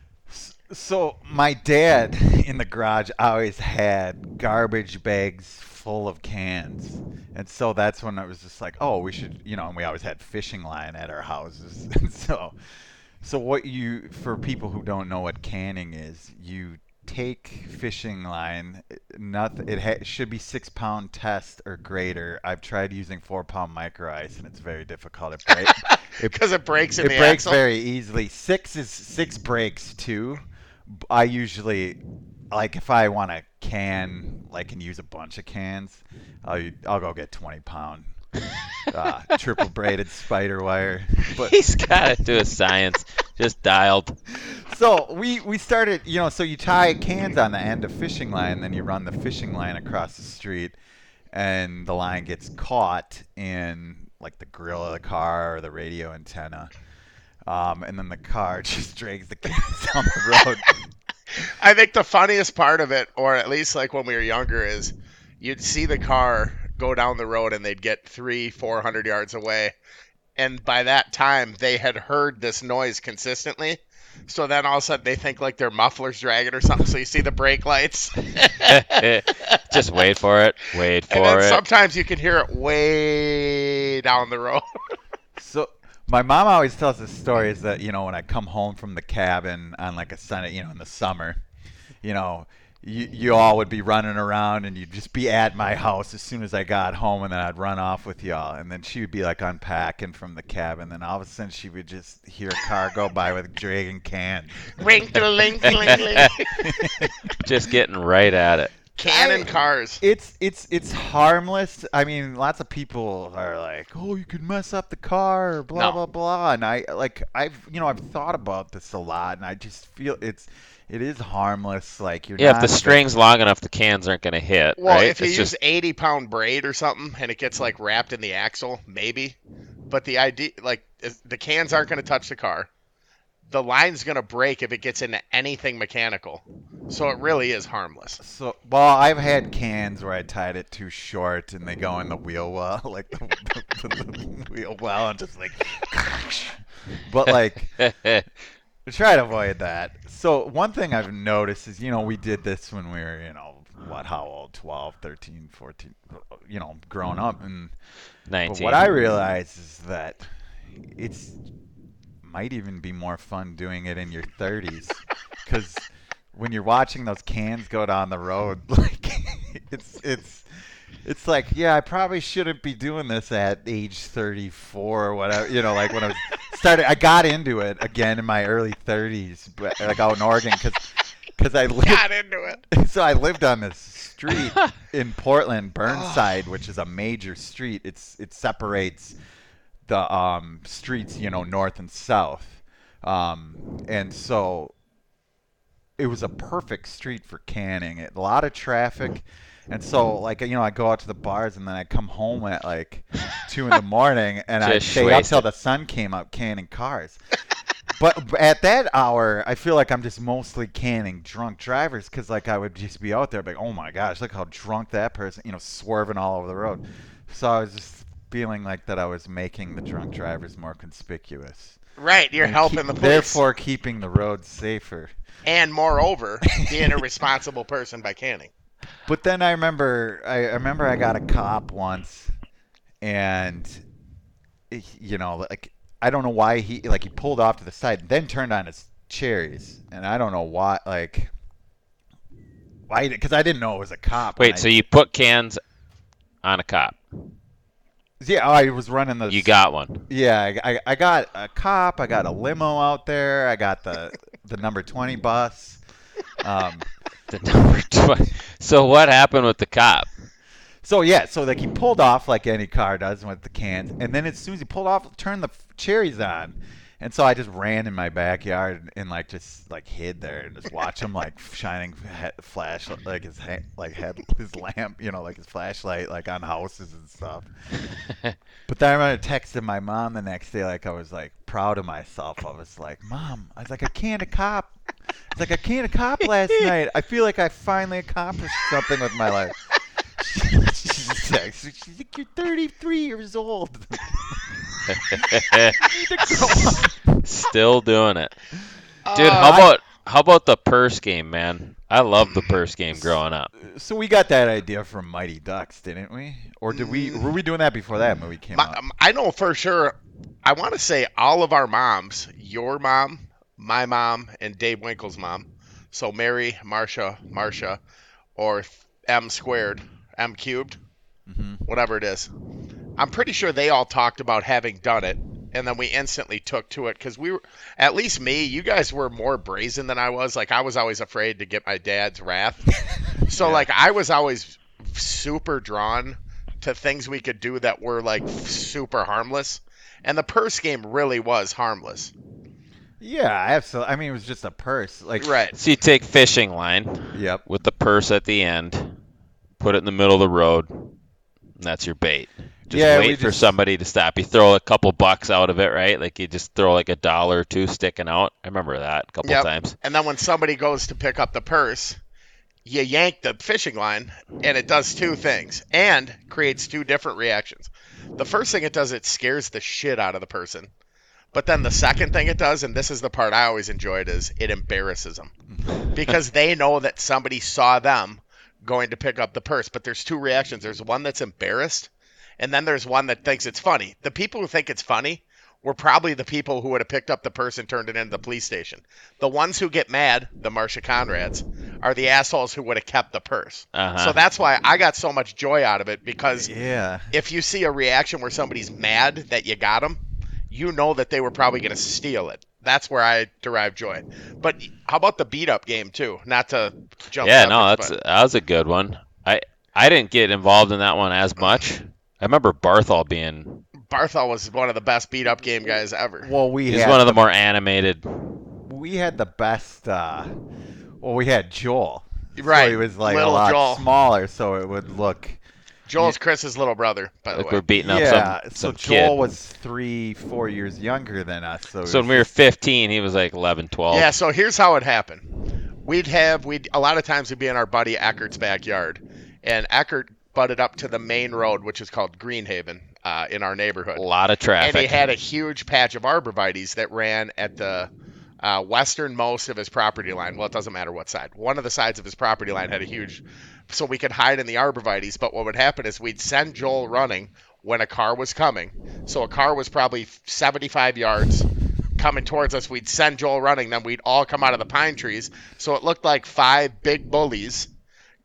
So my dad in the garage always had garbage bags full of cans, and so that's when I was just like, oh, we should, you know, and we always had fishing line at our houses, and so, so what you for people who don't know what canning is, you take fishing line, nothing, it ha- should be six pound test or greater. I've tried using four pound micro ice, and it's very difficult. It break, it Because it breaks in it breaks axle. very easily. Six is six breaks too. I usually like if I want to can like and use a bunch of cans, I'll I'll go get twenty pound uh, triple braided spider wire. But He's got to do a science. Just dialed. so we we started, you know, so you tie cans on the end of fishing line, then you run the fishing line across the street, and the line gets caught in like the grill of the car or the radio antenna. Um, and then the car just drags the cans down the road. I think the funniest part of it, or at least like when we were younger, is you'd see the car go down the road and they'd get three, four hundred yards away. And by that time, they had heard this noise consistently. So then all of a sudden they think like their muffler's dragging or something. So you see the brake lights. Just wait for it. Wait and for then it. sometimes you can hear it way down the road. So my mom always tells the stories that you know when I come home from the cabin on like a Sunday, you know, in the summer, you know, you you all would be running around and you'd just be at my house as soon as I got home, and then I'd run off with y'all, and then she would be like unpacking from the cabin, and then all of a sudden she would just hear a car go by with dragging cans. Ring, ling, ling, ling. Just getting right at it. Cannon cars. It's it's it's harmless. I mean, lots of people are like, "Oh, you could mess up the car," or blah No. blah blah. And I like I've you know I've thought about this a lot, and I just feel it's it is harmless. Like you're Yeah, if not the string's long enough, the cans aren't going to hit. Well, right? if you it's use just 80 pound braid or something and it gets like wrapped in the axle, maybe. But the idea, like, the cans aren't going to touch the car. The line's going to break if it gets into anything mechanical. So it really is harmless. So well, I've had cans where I tied it too short, and they go in the wheel well, like the, the, the wheel well, and just like. but like try to avoid that. So one thing I've noticed is, you know, we did this when we were, you know, what, how old? 12, 13, 14, you know, grown up. And but 19. what I realize is that it's might even be more fun doing it in your 30s because when you're watching those cans go down the road, like it's it's it's like yeah, I probably shouldn't be doing this at age 34 or whatever. You know, like when I was started, I got into it again in my early 30s, but like out in Oregon because because I lived Got into it. so I lived on this street in Portland, Burnside, which is a major street. It's it separates the um, streets, you know, north and south, um, and so it was a perfect street for canning. It, a lot of traffic. And so, like, you know, I go out to the bars and then I come home at like two in the morning and I stay up till the sun came up canning cars. But at that hour, I feel like I'm just mostly canning drunk drivers because, like, I would just be out there, like, oh my gosh, look how drunk that person, you know, swerving all over the road. So I was just feeling like that I was making the drunk drivers more conspicuous. Right, you're and helping keep- the police. Therefore, keeping the roads safer. and moreover, being a responsible person by canning. But then I remember, I, I remember I got a cop once, and you know, like I don't know why he like he pulled off to the side, and then turned on his cherries, and I don't know why, like why, because I didn't know it was a cop. Wait, I- so you put cans on a cop? yeah, I was running the. You got one. Yeah, I, I, I got a cop. I got a limo out there. I got the the number twenty bus. Um, The number twenty. So what happened with the cop? So yeah, so like he pulled off like any car does with the cans, and then as soon as he pulled off, turned the cherries on, and so I just ran in my backyard and, and like just like hid there and just watch him like shining flash like his ha- like head his lamp, you know, like his flashlight like on houses and stuff. But then I remember texting my mom the next day, like I was like proud of myself. I was like, "Mom, I was like I canned a cop. It's like I canned a cop last night. I feel like I finally accomplished something with my life." She's like, "You're 33 years old." Still doing it, dude. how Uh, about how about the purse game, man? I love the purse game growing up. so we got that idea from Mighty Ducks, didn't we? Or did we? Were we doing that before that movie came My, out? um, I know for sure. I want to say all of our moms, your mom, my mom, and Dave Winkle's mom. So Mary, Marcia, Marcia, or M squared, M cubed, hmm whatever it is. I'm pretty sure they all talked about having done it, and then we instantly took to it because we were, at least me, you guys were more brazen than I was. Like I was always afraid to get my dad's wrath. So Yeah. like I was always super drawn to things we could do that were like super harmless. And the purse game really was harmless. Yeah, absolutely. I mean, it was just a purse. Like, Right. So you take fishing line Yep. with the purse at the end, put it in the middle of the road, and that's your bait. Just Yeah, wait for just- somebody to stop. You throw a couple bucks out of it, right? Like you just throw like a dollar or two sticking out. I remember that a couple Yep. times. And then when somebody goes to pick up the purse, you yank the fishing line, and it does two things and creates two different reactions. The first thing it does, it scares the shit out of the person. But then the second thing it does, and this is the part I always enjoyed, is it embarrasses them because they know that somebody saw them going to pick up the purse. But there's two reactions. There's one that's embarrassed, and then there's one that thinks it's funny. The people who think it's funny were probably the people who would have picked up the purse and turned it into the police station. The ones who get mad, the Marcia Conrads, are the assholes who would have kept the purse. Uh-huh. So that's why I got so much joy out of it because Yeah. if you see a reaction where somebody's mad that you got them, you know that they were probably going to steal it. That's where I derive joy. But how about the beat up game too? Not to jump. yeah, no, that's but- that was a good one. I I didn't get involved in that one as much. I remember Barthol being Barthol was one of the best beat up game guys ever. Well, we he's had one of the more animated. we had the best. Uh, well, we had Joel. So Right, he was like little a lot Joel. smaller, so it would look. Joel's Chris's little brother, by the Like way. we're beating up some. yeah. some so Joel kid. was three, four years younger than us. So, it so when we were 15, he was like 11, 12. Yeah, so here's how it happened. We'd have we'd a lot of times we'd be in our buddy Eckert's backyard, and Eckert butted up to the main road, which is called Greenhaven, uh, in our neighborhood. a lot of traffic. And he had a huge patch of arborvitaes that ran at the uh, westernmost of his property line. Well, it doesn't matter what side. One of the sides of his property line had a huge, so we could hide in the arborvitaes. But what would happen is we'd send Joel running when a car was coming. So a car was probably 75 yards coming towards us. We'd send Joel running. Then we'd all come out of the pine trees. So it looked like five big bullies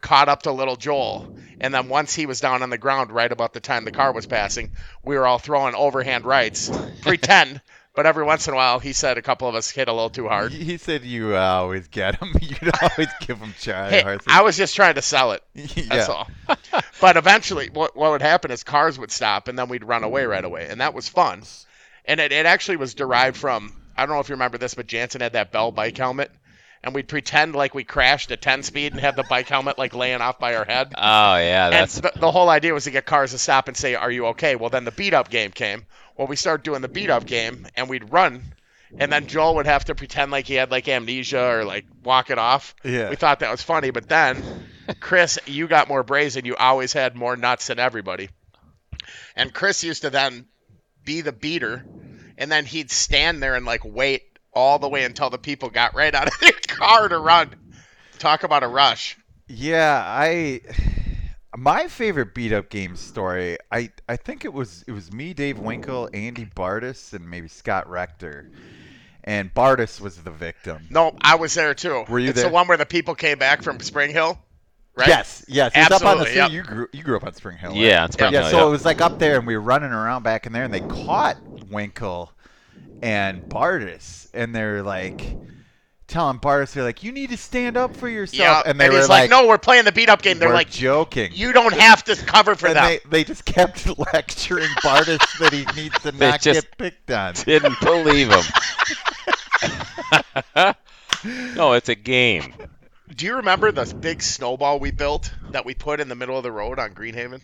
caught up to little Joel. And then once he was down on the ground, right about the time the car was passing, we were all throwing overhand rights, pretend. But every once in a while, he said a couple of us hit a little too hard. He said you uh, always get him. You'd always give him Charlie Hey, horses. I was just trying to sell it. That's all. but eventually, what, what would happen is cars would stop, and then we'd run away right away, and that was fun. And it, it actually was derived from I don't know if you remember this, but Jansen had that Bell bike helmet, and we'd pretend like we crashed at 10 speed and have the bike helmet like laying off by our head. Oh yeah, And that's the, the whole idea was to get cars to stop and say, "Are you okay?" Well, then the beat up game came. Well, we started doing the beat up game, and we'd run, and then Joel would have to pretend like he had like amnesia or like walk it off. Yeah. We thought that was funny, but then Chris, you got more brazen. You always had more nuts than everybody. And Chris used to then be the beater, and then he'd stand there and like wait all the way until the people got right out of their car to run. Talk about a rush. Yeah, I my favorite beat up game story. I I think it was it was me, Dave Winkle, Andy Bardis, and maybe Scott Rector. And Bardis was the victim. No, I was there too. Were you it's there? the one where the people came back from Spring Hill, right? Yes, yes. It was up on the Absolutely, yep. You grew you grew up on Spring Hill. right? yeah, it's Yeah, pretty Yeah, yeah, so it was like up there, and we were running around back in there, and they caught Winkle and Bardis, and they're like telling Bardis, they're like, "You need to stand up for yourself," Yeah. and they were he's like, like, "No, we're playing the beat up game." They're like, joking." "You don't have to cover for and them." they, they just kept lecturing Bardis that he needs to They not just- get picked on. didn't believe him. no, it's a game. Do you remember the big snowball we built that we put in the middle of the road on Greenhaven?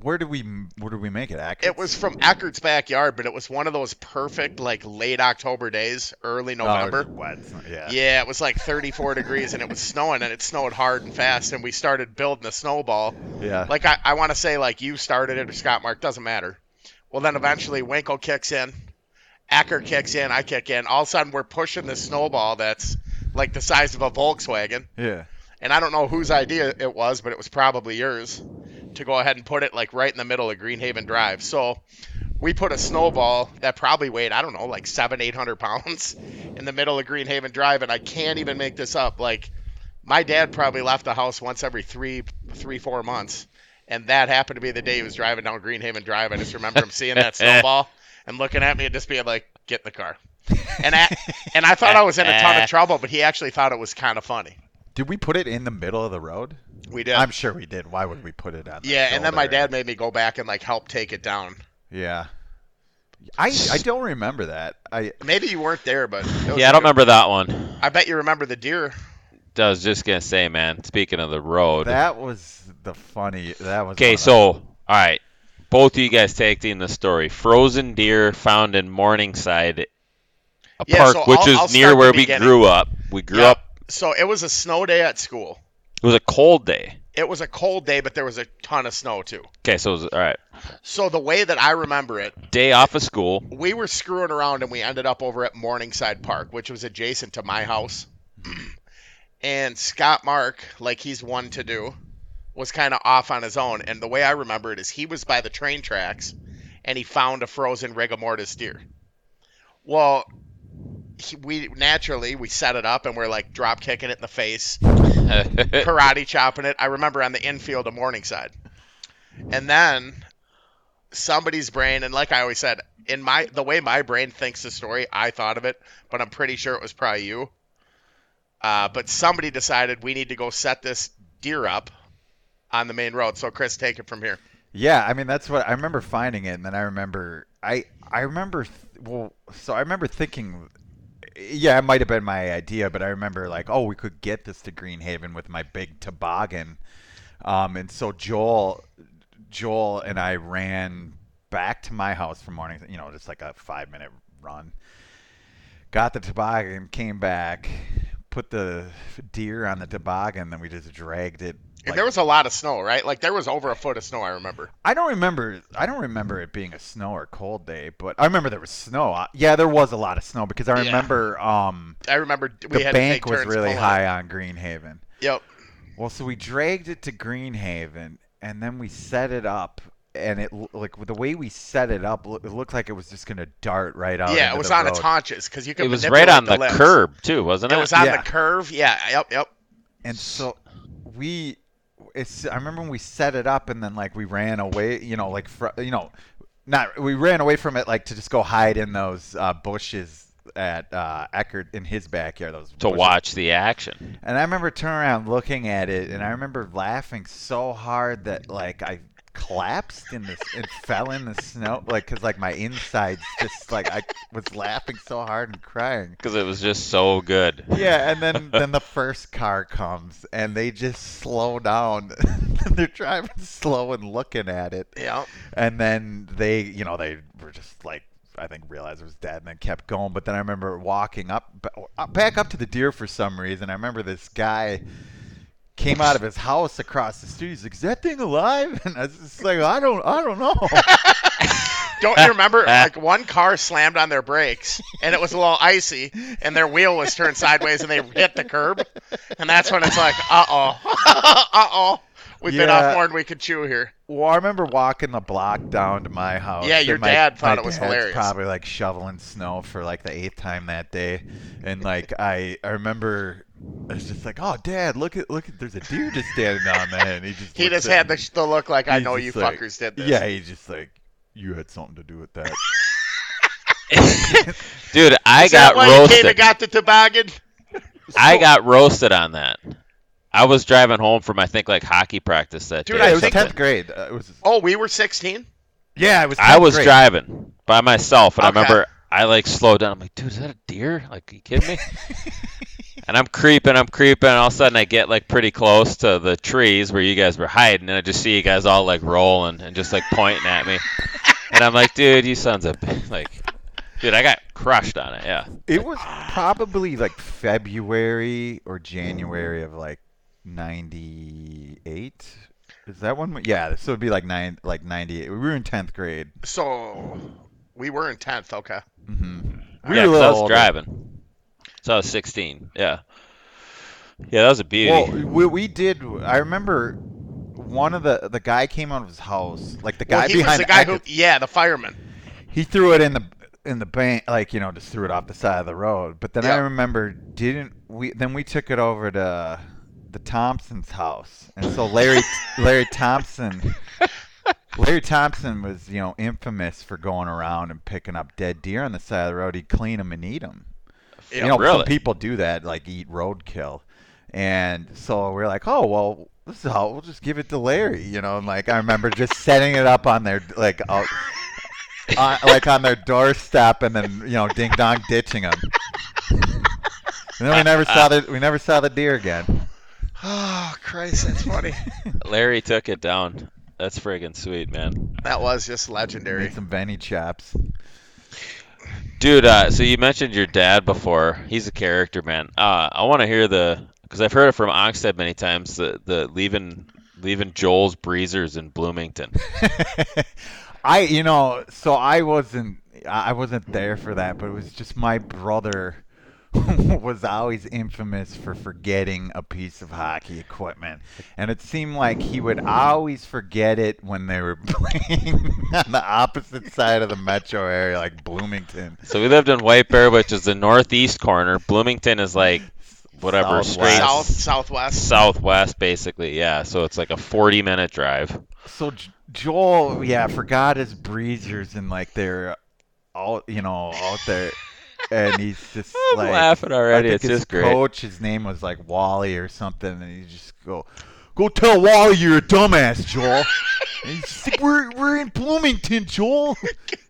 Where did we where did we make it? Accurate? It was from Eckert's backyard, but it was one of those perfect like late October days, early oh, November. Oh, wet. Yeah. Yeah, it was like 34 degrees and it was snowing and it snowed hard and fast and we started building a snowball. Yeah. Like I, I want to say like you started it or Scott Mark doesn't matter. Well then eventually Winkle kicks in, Eckert kicks in, I kick in. All of a sudden we're pushing this snowball that's like the size of a Volkswagen. yeah. And I don't know whose idea it was, but it was probably yours to go ahead and put it like right in the middle of Greenhaven Drive. So we put a snowball that probably weighed, I don't know, like seven, eight hundred pounds in the middle of Greenhaven Drive, and I can't even make this up. Like my dad probably left the house once every three, three, four months, and that happened to be the day he was driving down Greenhaven Drive. I just remember him seeing that snowball and looking at me and just being like, "Get in the car." And I, and I thought I was in a ton of trouble, but he actually thought it was kind of funny. Did we put it in the middle of the road? We did. I'm sure we did. Why would we put it on? the Yeah, and then my dad made me go back and like help take it down. Yeah. I I don't remember that. I Maybe you weren't there, but it was Yeah, I a don't remember that one. I bet you remember the deer. I was just gonna say, man. Speaking of the road. that was the funny. That was Okay, so all right, both of you guys tag team the story. Frozen deer found in Morningside, a Yeah, park so which I'll- is I'll near where we beginning. grew up. We grew Yeah. up. So it was a snow day at school. It was a cold day. It was a cold day, but there was a ton of snow too. Okay, so it was all right. So the way that I remember it, Day off of school. we were screwing around and we ended up over at Morningside Park, which was adjacent to my house. and Scott Mark, like he's one to do, was kind of off on his own. And the way I remember it is he was by the train tracks and he found a frozen rigor mortis deer. Well, he, we naturally we set it up and we're like drop kicking it in the face, karate chopping it. I remember on the infield of Morningside. And then somebody's brain, and like I always said, in my the way my brain thinks the story, I thought of it, but I'm pretty sure it was probably you. Uh, but somebody decided we need to go set this deer up on the main road. So Chris, take it from here. Yeah, I mean that's what I remember finding it, and then I remember I I remember th- well, so I remember thinking, yeah, it might have been my idea, but I remember like, oh, we could get this to Greenhaven with my big toboggan, um, and so Joel, Joel and I ran back to my house from morning, you know, just like a five minute run. Got the toboggan, came back, put the deer on the toboggan, then we just dragged it. And like, there was a lot of snow, right? Like there was over a foot of snow. I remember. I don't remember. I don't remember it being a snow or cold day, but I remember there was snow. Uh, Yeah, there was a lot of snow because I Yeah. remember um, I remember we the had bank was really high on Greenhaven. Yep. Well, so we dragged it to Greenhaven, and then we set it up, and it l- like the way we set it up, it looked like it was just gonna dart right out. yeah, into it was the on road. its haunches because you could. it was right on the, limbs. curb too, wasn't it? It was on Yeah. the curve. Yeah. Yep. Yep. And so we, it's. I remember when we set it up, and then like we ran away. You know, like fr- you know, not we ran away from it like to just go hide in those uh, bushes at uh, Eckert in his backyard. Those to bushes. watch the action. And I remember turning around looking at it, and I remember laughing so hard that like I collapsed in this and fell in the snow, like because like my insides just like I was laughing so hard and crying. Because it was just so good. Yeah, and then then the first car comes and they just slow down. They're driving slow and looking at it, Yeah. and then they, you know, they were just like. I think realized it was dead and then kept going. But then I remember walking up, ba- uh, back up to the deer for some reason. I remember this guy came out of his house across the street. He's like, "Is that thing alive?" And I was just like, "I don't, I don't know." Don't you remember? Like one car slammed on their brakes, and it was a little icy, and their wheel was turned sideways, and they hit the curb, and that's when it's like, uh oh, uh oh, we've been off Yeah. more than we could chew here. Well, I remember walking the block down to my house. Yeah, your my- dad thought it was hilarious. Probably like shoveling snow for like the eighth time that day, and like I, I remember, I was just like, "Oh, Dad, look at, look at, there's a deer just standing on there," and he just, He just had me. the, the look like I know you like- fuckers did this. Yeah, he's just like, "You had something to do with that." Dude, I Is that got why you came and roasted. got the toboggan? I got roasted on that. I was driving home from I think like hockey practice that Dude, day. I it was tenth grade. Uh, it was. Oh, we were 16. Yeah, it was. I was grade. driving by myself, and Okay. I remember I like slowed down. I'm like, dude, is that a deer? Like, you kidding me? And I'm creeping, I'm creeping, and all of a sudden I get like pretty close to the trees where you guys were hiding, and I just see you guys all like rolling and just like pointing at me. And I'm like, dude, you sons of like, dude, I got crushed on it. Yeah. It was probably like February or January of like '98. Is that one? Yeah, so it'd be like nine, like '98. We were in tenth grade. So we were in 10th. Okay. Mm-hmm. yeah, We were a 'cause I was older. driving. So I was 16. Yeah. Yeah, that was a beauty. Well, we, we did. I remember one of the the guy came out of his house, like the guy well, he behind was the guy who, yeah, the fireman. he threw it in the in the bank, like you know, just threw it off the side of the road. But then I remember, didn't we? Then we took it over to the Thompson's house, and so Larry Larry Thompson. Larry Thompson was, you know, infamous for going around and picking up dead deer on the side of the road. He'd clean them and eat them. Yeah, you know, really? some people do that, like eat roadkill. And so we're like, oh well, this is how we'll just give it to Larry, you know. And like I remember just setting it up on their like, out, uh, on, uh, like on their doorstep, and then you know, ding dong ditching them. and then we never saw the we never saw the deer again. Oh, Christ, that's funny. Larry took it down. That's friggin' sweet, man. that was just legendary. Made some Benny chops. Dude, uh, so you mentioned your dad before. He's a character, man. Uh, I want to hear the because I've heard it from Oxted many times. The the leaving leaving Joel's Breezers in Bloomington. I, you know, so I wasn't, I wasn't there for that, but it was just my brother was always infamous for forgetting a piece of hockey equipment, and it seemed like he would always forget it when they were playing on the opposite side of the metro area, like Bloomington. So we lived in White Bear, which is the northeast corner. Bloomington is like whatever Southwest. straight South, southwest. southwest, basically. Yeah, so it's like a 40 minute drive. So J- Joel, yeah, forgot his breezers and like they're all, you know, out there, and he's just I'm like laughing already. I It's his just great. coach, his name was like Wally or something, and he just go, go tell Wally you're a dumbass, Joel. and he's just like, we're we're in Bloomington, Joel.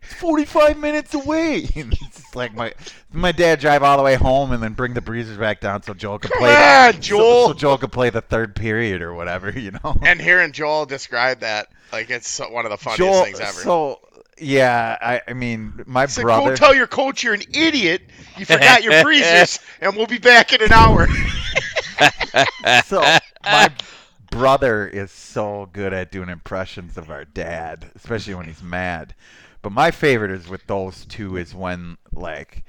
It's 45 minutes away. And it's just like my my dad drive all the way home and then bring the breezers back down so Joel could Come play. on, the, so- Joel. So, Joel could play the third period or whatever, you know. And hearing Joel describe that, like it's one of the funniest Joel, things ever. So yeah, I, I mean, my He said, brother. go tell your coach you're an idiot. You forgot your breezers, and we'll be back in an hour. so my brother is so good at doing impressions of our dad, especially when he's mad. But my favorite is with those two is when like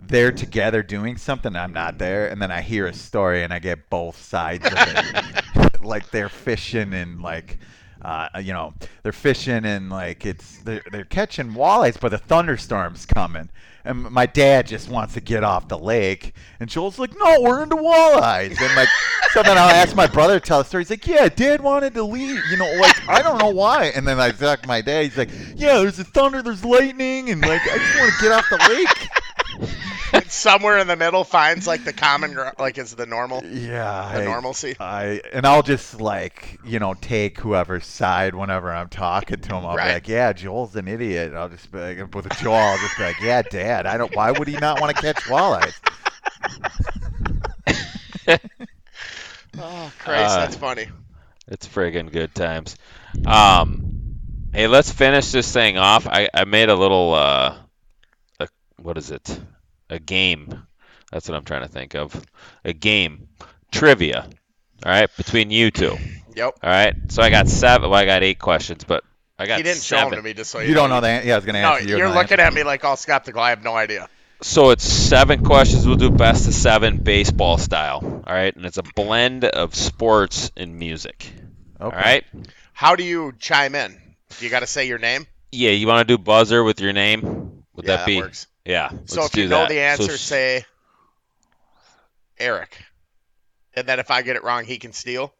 they're together doing something, I'm not there, and then I hear a story and I get both sides of it. like they're fishing and like uh, you know, they're fishing and like it's they're, they're catching walleyes, but the thunderstorm's coming, and my dad just wants to get off the lake, and Joel's like, "No, we're into walleyes," and like, so then I'll ask my brother to tell the story. He's like, "Yeah, Dad wanted to leave, you know, like I don't know why," and then I talk my dad. He's like, "Yeah, there's a thunder, there's lightning, and like I just want to get off the lake." It's somewhere in the middle finds like the common gr- like is the normal Yeah, the I- normalcy. I and I'll just like you know take whoever's side whenever I'm talking to him. I'll Right. be like, "Yeah, Joel's an idiot." And I'll just be like, with Joel, I'll just be like, "Yeah, Dad, I don't. Why would he not want to catch walleyes?" Oh Christ, Uh, that's funny. It's friggin' good times. Um, hey, let's finish this thing off. I, I made a little, uh, a, what is it? A game. That's what I'm trying to think of. A game. Trivia. All right, between you two. Yep. All right. So I got seven. Well, I got eight questions, but I got He didn't show them to me just so you, You don't know that? Yeah, I was gonna No, answer you. you're looking at me like all skeptical. I have no idea. So it's seven questions. We'll do best of seven baseball style. All right, and it's a blend of sports and music. Okay. All right. How do you chime in? You got to say your name. Yeah, you want to do buzzer with your name? Would yeah, that be? works. Yeah. So let's if you know that. the So answer, s- say Erik, and then if I get it wrong, he can steal.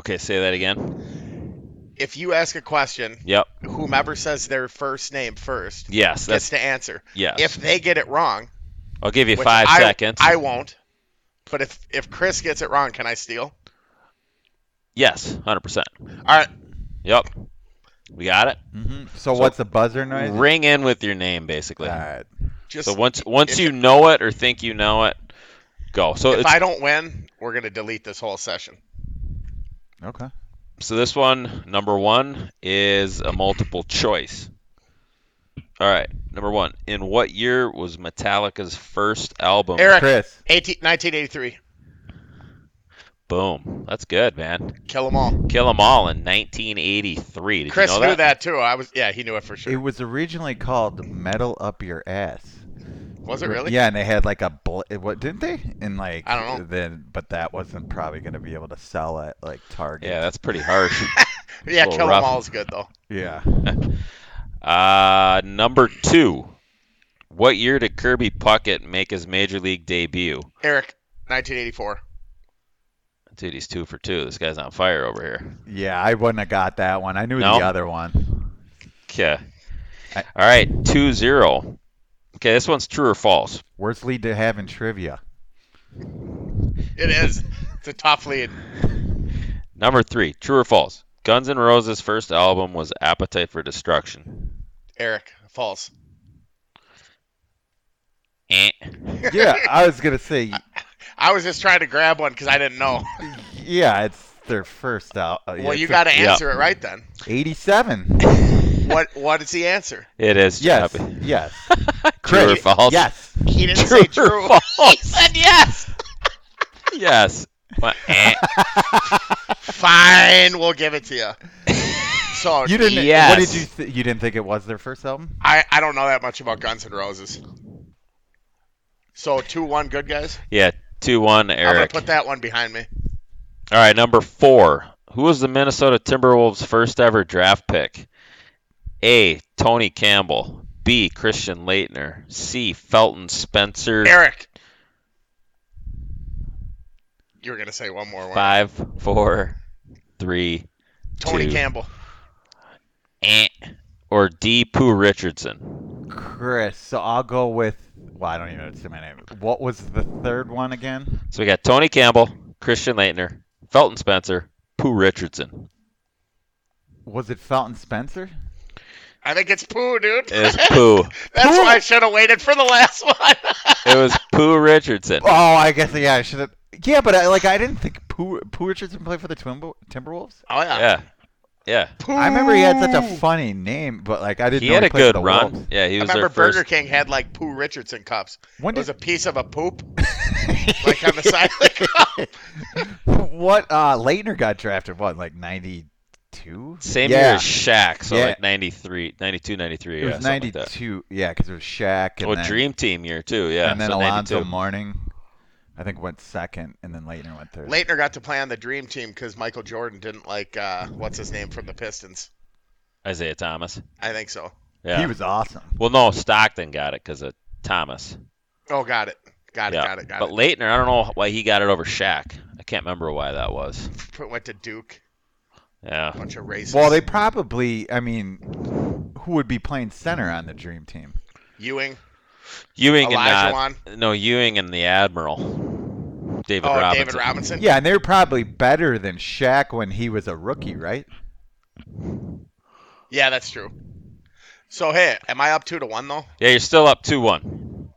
Okay, say that again. If you ask a question, Yep. whomever says their first name first Yes. That's gets to answer. yes. If they get it wrong, I'll give you five I, seconds. I won't. But if if Chris gets it wrong, can I steal? yes, hundred percent. All right. Yep. We got it. Mhm. So, So- what's the buzzer noise? Ring in with your name, basically. All right. Just so once once you know it or think you know it, go. So if I don't win, we're gonna delete this whole session. Okay. So this one, number one, is a multiple choice. All right, number one. In what year was Metallica's first album? Erik, Chris. 18, 1983. Boom. That's good, man. Kill them all. Kill 'Em All in 1983. Did Chris you know knew that? too. I was yeah, he knew it for sure. It was originally called Metal Up Your Ass. Was it really? Yeah, and they had like a bl- what didn't they? And like I don't know. Then, but that wasn't probably going to be able to sell at like Target. Yeah, that's pretty harsh. Yeah, little Kill 'em rough. all is good though. yeah. Uh, number two. What year did Kirby Puckett make his major league debut? Erik, 1984. Dude, he's two for two. This guy's on fire over here. Yeah, I wouldn't have got that one. I knew No? the other one. Okay. I- All right, 2 0. Okay, this one's true or false. Worst lead to have in trivia. It is. It's a tough lead. Number three, true or false. Guns N' Roses' first album was Appetite for Destruction. Erik, false. Eh. Yeah, I was gonna say. I was just trying to grab one because I didn't know. Yeah, it's their first out. Uh, well, you got got to yeah. answer it right then. 87. What What is the answer? It is Yes, Chappie. yes. True or false? Yes. He didn't True say or true. false? He said yes. Yes. What? Eh. Fine, we'll give it to you. So You didn't. What did you? Th- you didn't think it was their first album? I I don't know that much about Guns N' Roses. So two one, good guys. Yeah, 2 1, Erik. I'm gonna put that one behind me. All right, number four. Who was the Minnesota Timberwolves' first ever draft pick? A. Tony Campbell. B. Christian Laettner. C. Felton Spencer. Erik. You were gonna say one more one. Five, four, three, Tony two. Campbell. eh. Or D. Pooh Richardson. Chris. So I'll go with. Well, I don't even know to my name. What was the third one again? So we got Tony Campbell, Christian Laettner, Felton Spencer, Pooh Richardson. Was it Felton Spencer? I think it's Pooh, dude. It was Pooh. That's why I should have waited for the last one. It was Pooh Richardson. Oh, I guess yeah. I should have. Yeah, but I, like I didn't think Pooh, Pooh Richardson played for the Timber, Timberwolves. oh yeah. Yeah. Yeah. Pooh. I remember he had such a funny name, but like I didn't He know had he a good run. Wolves. Yeah, he I was remember their first. Burger King had like Pooh Richardson cups. When It was a piece of a poop, like on the side of the cup. what uh Laettner got drafted what like 92 Same yeah. year as Shaq, so Yeah. like 93, 92, 93. it yeah, was something like 92 yeah because it was Shaq and Oh, then, Dream Team year too, yeah. and then so Alonzo 92. Mourning I think went second and then Laettner went third Laettner got to play on the Dream Team because Michael Jordan didn't like uh, what's his name from the Pistons. Isiah Thomas. I think so. Yeah. he was awesome well, no, Stockton got it because of Thomas. Oh, got it. Got it. yeah. Got it. Got but it. But Laettner, I don't know why he got it over Shaq. I can't remember why that was. Went to Duke. Yeah. Bunch of racists. well they probably I mean who would be playing center on the Dream Team Ewing. Ewing and Elijah not, Wan. no Ewing and the Admiral, David Oh, Robinson. David Robinson. Yeah, and they were probably better than Shaq when he was a rookie, right? Yeah, that's true. So hey, am I up two to one though? Yeah, you're still up two one.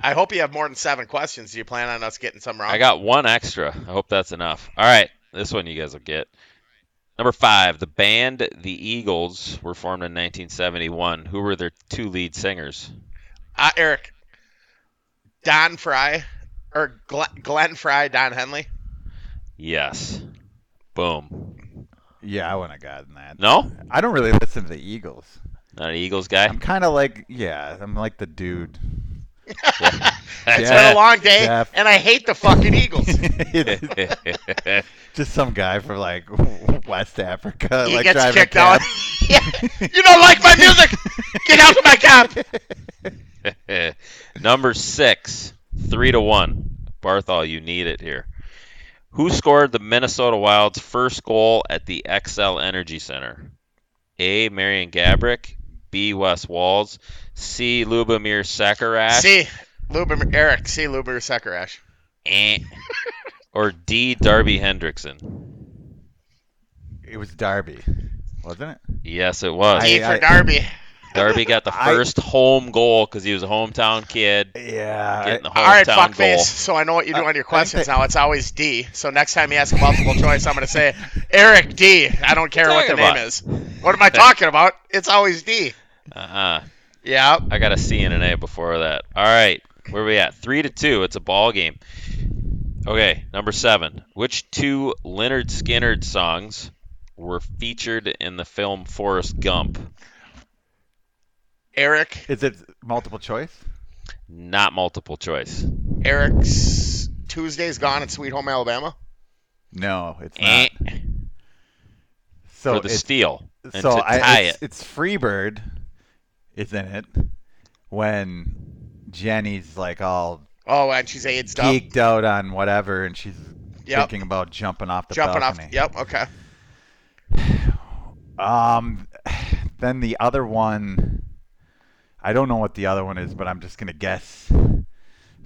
I hope you have more than seven questions. Do you plan on us getting some wrong? I got one extra. I hope that's enough. All right, this one you guys will get. Number five, the band The Eagles were formed in 1971. Who were their two lead singers? Uh, Erik. Don Frey, or Glenn, Glenn Frey, Don Henley. Yes. Boom. Yeah, I wouldn't have gotten that. No, I don't really listen to the Eagles. not an Eagles guy. I'm kind of like, yeah, I'm like the dude. It's Yeah. been a long day, Jeff. and I hate the fucking Eagles. Just some guy from like West Africa, he like gets kicked out. Yeah. You don't like my music? Get out of my cab. Number six, three to one. Barthol, you need it here. Who scored the Minnesota Wild's first goal at the Xcel Energy Center? A. Marian Gaborik, B. Wes Walz, C. Lubomir Sekeras, C. Lubomir, Erik. C. Lubomir Sekeras. eh, or D. Darby Hendrickson. It was Darby, wasn't it? Yes, it was. D I- for Darby. Darby got the I- first home goal because he was a hometown kid. Yeah. Getting the All right, fuckface. goal. So I know what you do Uh, on your questions now. It's always D. So next time you ask a multiple choice, I'm going to say Erik D. I don't care what the Talking name is. What am I talking about? It's always D. Uh-uh. Yeah. I got a C and an A before that. All right, where we at? Three to two. It's a ball game. Okay, number seven. Which two Lynyrd Skynyrd songs were featured in the film Forrest Gump? Erik. Is it multiple choice? Not multiple choice. Erik's Tuesday's Gone in Sweet Home Alabama. No, it's Eh, not. So for the it's, steal. And so to I, tie it's, it. it's Freebird, is in it when Jenny's like all Oh, and she's AIDS up. geeked out on whatever, and she's Yep. thinking about jumping off the Jumping balcony. off. Yep. Okay. Um, then the other one, I don't know what the other one is, but I'm just gonna guess.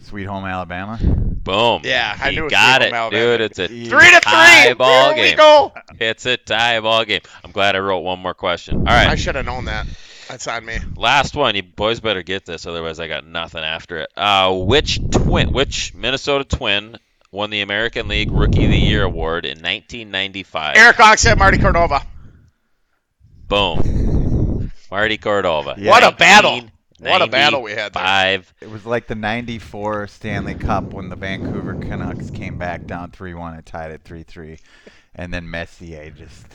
Sweet Home Alabama. Boom. Yeah, I you knew it was got it, Alabama. dude. It's a Three to tie three. ball Here we game. go. It's a tie ball game. I'm glad I wrote one more question. All right. I should have known that. That's on me. Last one, you boys better get this, otherwise I got nothing after it. Uh, which twin, which Minnesota Twin won the American League Rookie of the Year award in 1995? Erik Oxhead, Marty Cordova. Boom, Marty Cordova. Yeah. What a battle. What a battle we had there. Five. It was like the '94 Stanley Cup when the Vancouver Canucks came back down 3-1 and tied at 3-3, and then Messier just.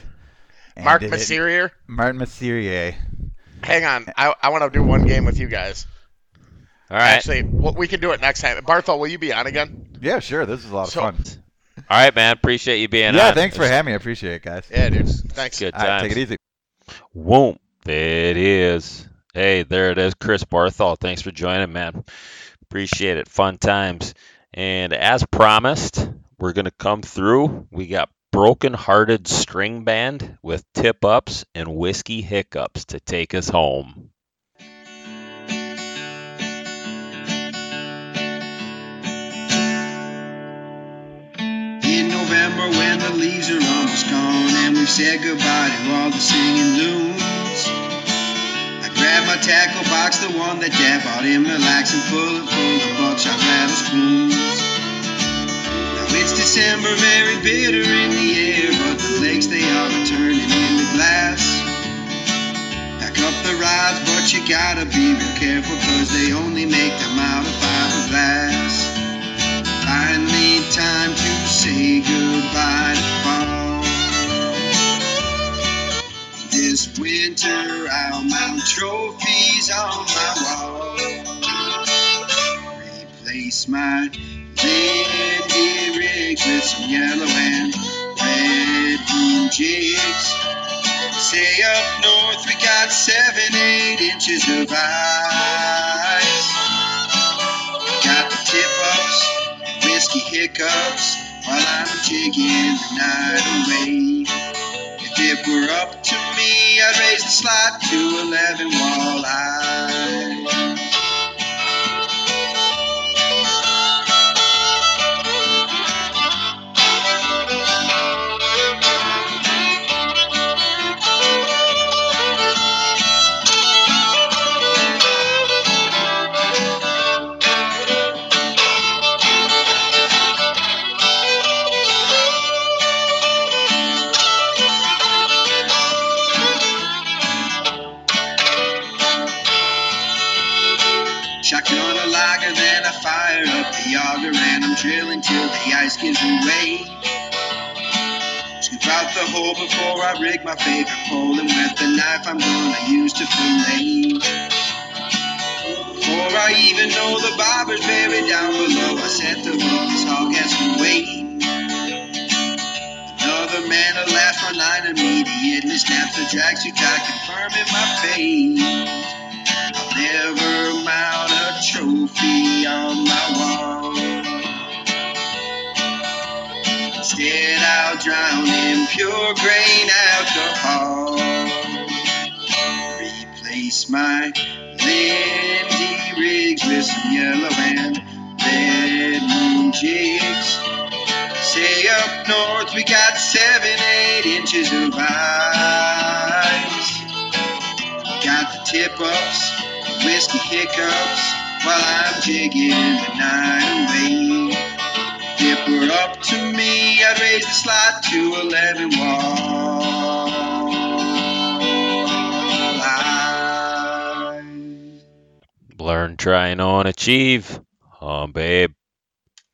Mark ended it. Martin Messier. Hang on. I, I want to do one game with you guys. All right. Actually, well, we can do it next time. Barthol, will you be on again? Yeah, sure. This is a lot of fun. All right, man. Appreciate you being Yeah, on. Yeah, thanks for having me. I appreciate it, guys. Yeah, dude. Thanks. Good All right, times. take it easy. Whoop. It is. Hey, there it is. Chris Barthol. Thanks for joining, man. Appreciate it. Fun times. And as promised, we're going to come through. We got Broken Hearted String Band with tip ups and whiskey hiccups to take us home. November when the leaves are almost gone and we've said goodbye to all the singing loons. I grab my tackle box, the one that Dad bought him, relax and full it full of buckshot rattle spoons. Now it's December, very bitter in the air, but the lakes they are turning into glass. Pack up the rods, but you gotta be real careful, cause they only make them out of fiberglass. Finally, time to say goodbye to fall. This winter, I'll mount trophies on my wall. Replace my Lindy rigs with some yellow and red blue jigs. Say up north, we got seven, eight inches of ice. Got the tip ups, whiskey hiccups, while I'm jigging the night away. If it were up to me, I'd raise the slot to 11 walleye. Ice gives away. Scoop out the hole before I rig my favorite pole, and with the knife I'm gonna use to fillet. Before I even know the bobber's buried down below, I set the hook, this hog has to wait. Another man, a last one line immediately snaps the too tight, confirming my fate. I'll never mount a trophy on my wall. Instead, I'll drown in pure grain alcohol. Replace my Lindy rigs with some yellow and red moon jigs. Say up north we got seven, eight inches of ice. Got the tip ups, whiskey hiccups, while I'm jigging the night away. It up to me, I'd raise the slot to 11 walleyes. Learn, try, and and achieve. Oh, babe.